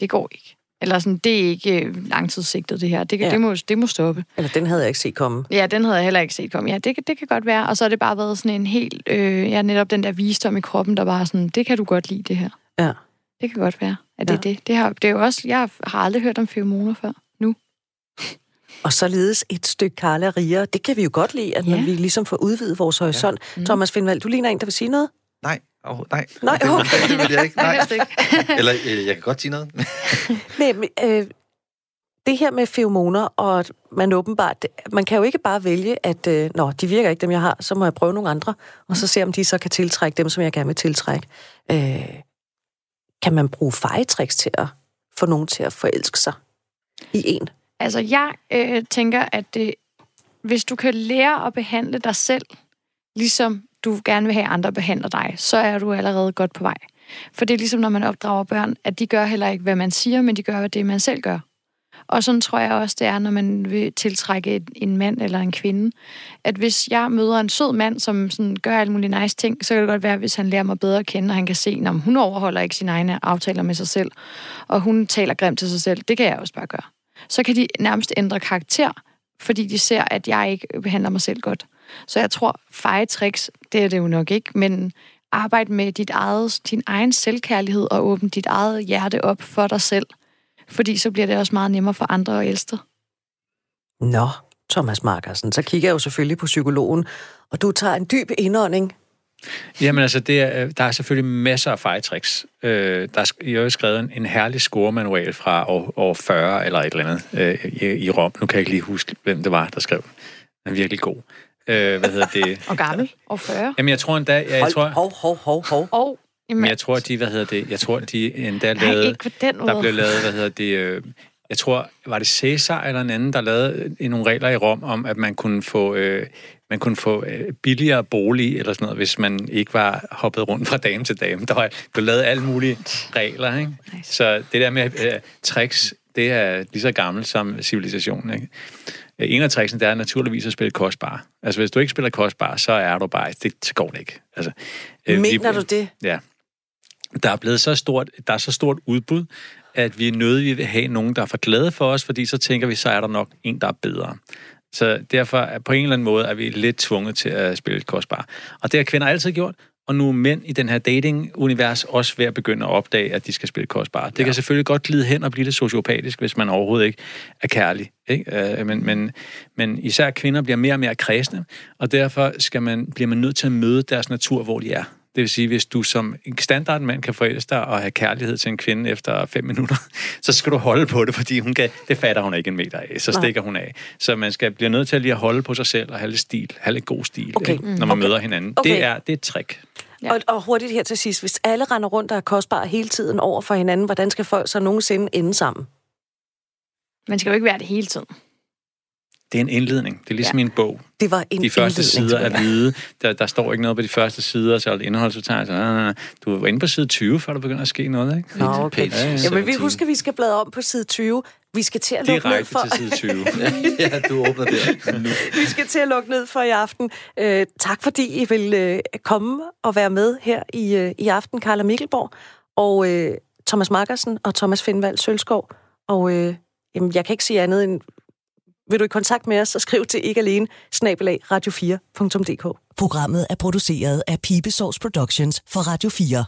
det går ikke. Eller sådan, det er ikke øh, langtidssigtet, det her. Det, kan, Ja. det, må, det må stoppe. Eller den havde jeg ikke set komme. Ja, den havde jeg heller ikke set komme. Ja, det, kan- det kan godt være. Og så har det bare været sådan en helt... Øh, ja, netop den der visdom i kroppen, der bare sådan, det kan du godt lide, det her. Ja. Det kan godt være, at det Ja. er det. Det, har, det er jo også... Jeg har aldrig hørt om feromoner før. Nu. Og således et stykke Carla Ria. Det kan vi jo godt lide, at ja. Ja. når vi ligesom får udvidet vores horisont. Ja. Mm. Thomas Findvald, du ligner en, der vil sige noget? Nej, oh, nej. Nej, det, okay. det vil jeg ikke. Nej. [LAUGHS] Eller øh, jeg kan godt sige noget. [LAUGHS] Nej, men, øh, det her med feromoner, og at man åbenbart, man kan jo ikke bare vælge, at øh, nå, de virker ikke dem, jeg har, så må jeg prøve nogle andre, og så se, om de så kan tiltrække dem, som jeg gerne vil tiltrække. Øh, kan man bruge fejetricks til at få nogen til at forelske sig i en? Altså, jeg øh, tænker, at det, hvis du kan lære at behandle dig selv, ligesom du gerne vil have, at andre behandler dig, så er du allerede godt på vej. For det er ligesom, når man opdrager børn, at de gør heller ikke, hvad man siger, men de gør det, man selv gør. Og sådan tror jeg også, det er, når man vil tiltrække et- en mand eller en kvinde. At hvis jeg møder en sød mand, som sådan gør alle mulige nice ting, så kan det godt være, hvis han lærer mig bedre at kende, og han kan se, om hun overholder ikke sine egne aftaler med sig selv, og hun taler grimt til sig selv. Det kan jeg også bare gøre. Så kan de nærmest ændre karakter, fordi de ser, at jeg ikke behandler mig selv godt. Så jeg tror, fejetricks, det er det jo nok ikke, men arbejde med dit eget, din egen selvkærlighed og åbne dit eget hjerte op for dig selv. Fordi så bliver det også meget nemmere for andre elske dig. Nå, Thomas Markersen, så kigger jeg jo selvfølgelig på psykologen, og du tager en dyb indånding. Jamen altså, det er, der er selvfølgelig masser af fejltricks. Øh, der er jo skrevet en, en herlig scoremanual fra år, år 40 eller et eller andet øh, i, i Rom. Nu kan jeg ikke lige huske, hvem det var, der skrev den. Den er virkelig god. Øh, hvad hedder det? [LAUGHS] Og gammel. Og 40. Jamen, jeg tror endda... Jeg, jeg tror, hov, hov, hov, hov. Og men jeg tror, de, hvad hedder det? Jeg tror, de endda Nej, lavede... ikke på den måde. Der blev lavet, hvad hedder det... Øh, jeg tror, var det Cæsar eller en anden, der lavede øh, nogle regler i Rom om, at man kunne få, øh, man kunne få øh, billigere bolig eller sådan noget, hvis man ikke var hoppet rundt fra dame til dame. Der var blev lavet alle mulige regler, ikke? Nice. Så det der med øh, tricks, det er lige så gammelt som civilisationen, ikke? Øh, En af tricksene, det er naturligvis at spille kostbar. Altså, hvis du ikke spiller kostbar, så er du bare... Det så går det ikke. Altså, øh, vi- Mener du det? Ja. Der er blevet så stort, der er så stort udbud, at vi er nødt vil have nogen, der er for glade for os, fordi så tænker vi, så er der nok en, der er bedre. Så derfor er på en eller anden måde er vi lidt tvunget til at spille et kostbar. Og det har kvinder altid gjort, og nu er mænd i den her dating-univers også ved at begynde at opdage, at de skal spille kostbar. Det ja. kan selvfølgelig godt glide hen og blive lidt sociopatisk, hvis man overhovedet ikke er kærlig. Ikke? Øh, Men, men, men især kvinder bliver mere og mere kredsende, og derfor skal man, bliver man nødt til at møde deres natur, hvor de er. Det vil sige, hvis du som en standardmand kan forelske dig og have kærlighed til en kvinde efter fem minutter, [LAUGHS] så skal du holde på det, fordi hun kan, det fatter hun ikke en meter af. Så Nej. stikker hun af. Så man skal blive nødt til at lige at holde på sig selv og have lidt stil, have lidt god stil, Okay. ikke? når man Okay. møder hinanden. Okay. Det, er, det er et trick. Ja. Og, og hurtigt her til sidst. Hvis alle render rundt og er kostbare hele tiden over for hinanden, hvordan skal folk så nogensinde ende sammen? Man skal jo ikke være det hele tiden. Det er en indledning. Det er ligesom ja. en bog. Det var en De første sider er hvide. Der, der står ikke noget på de første sider, så er det indholdsfortegnelse. Nej, nej, nej. Du var inde på side 20, før der begynder at ske noget, ikke? Nå, okay. Page Jamen, vi 17. husker, at vi skal bladre om på side 20. Vi skal til at lukke ned for... til side 20. [LAUGHS] ja, du åbner der. Nu. vi skal til at lukke ned for i aften. Øh, tak fordi I vil øh, komme og være med her i, øh, i aften, Karla Mikkelborg og øh, Thomas Markersen og Thomas Findvald Sølskov. Og øh, jamen, jeg kan ikke sige andet end, vil du i kontakt med os, så skriv til ikke alene, snabelag radio4.dk. Programmet er produceret af Pibesovs Productions for Radio 4.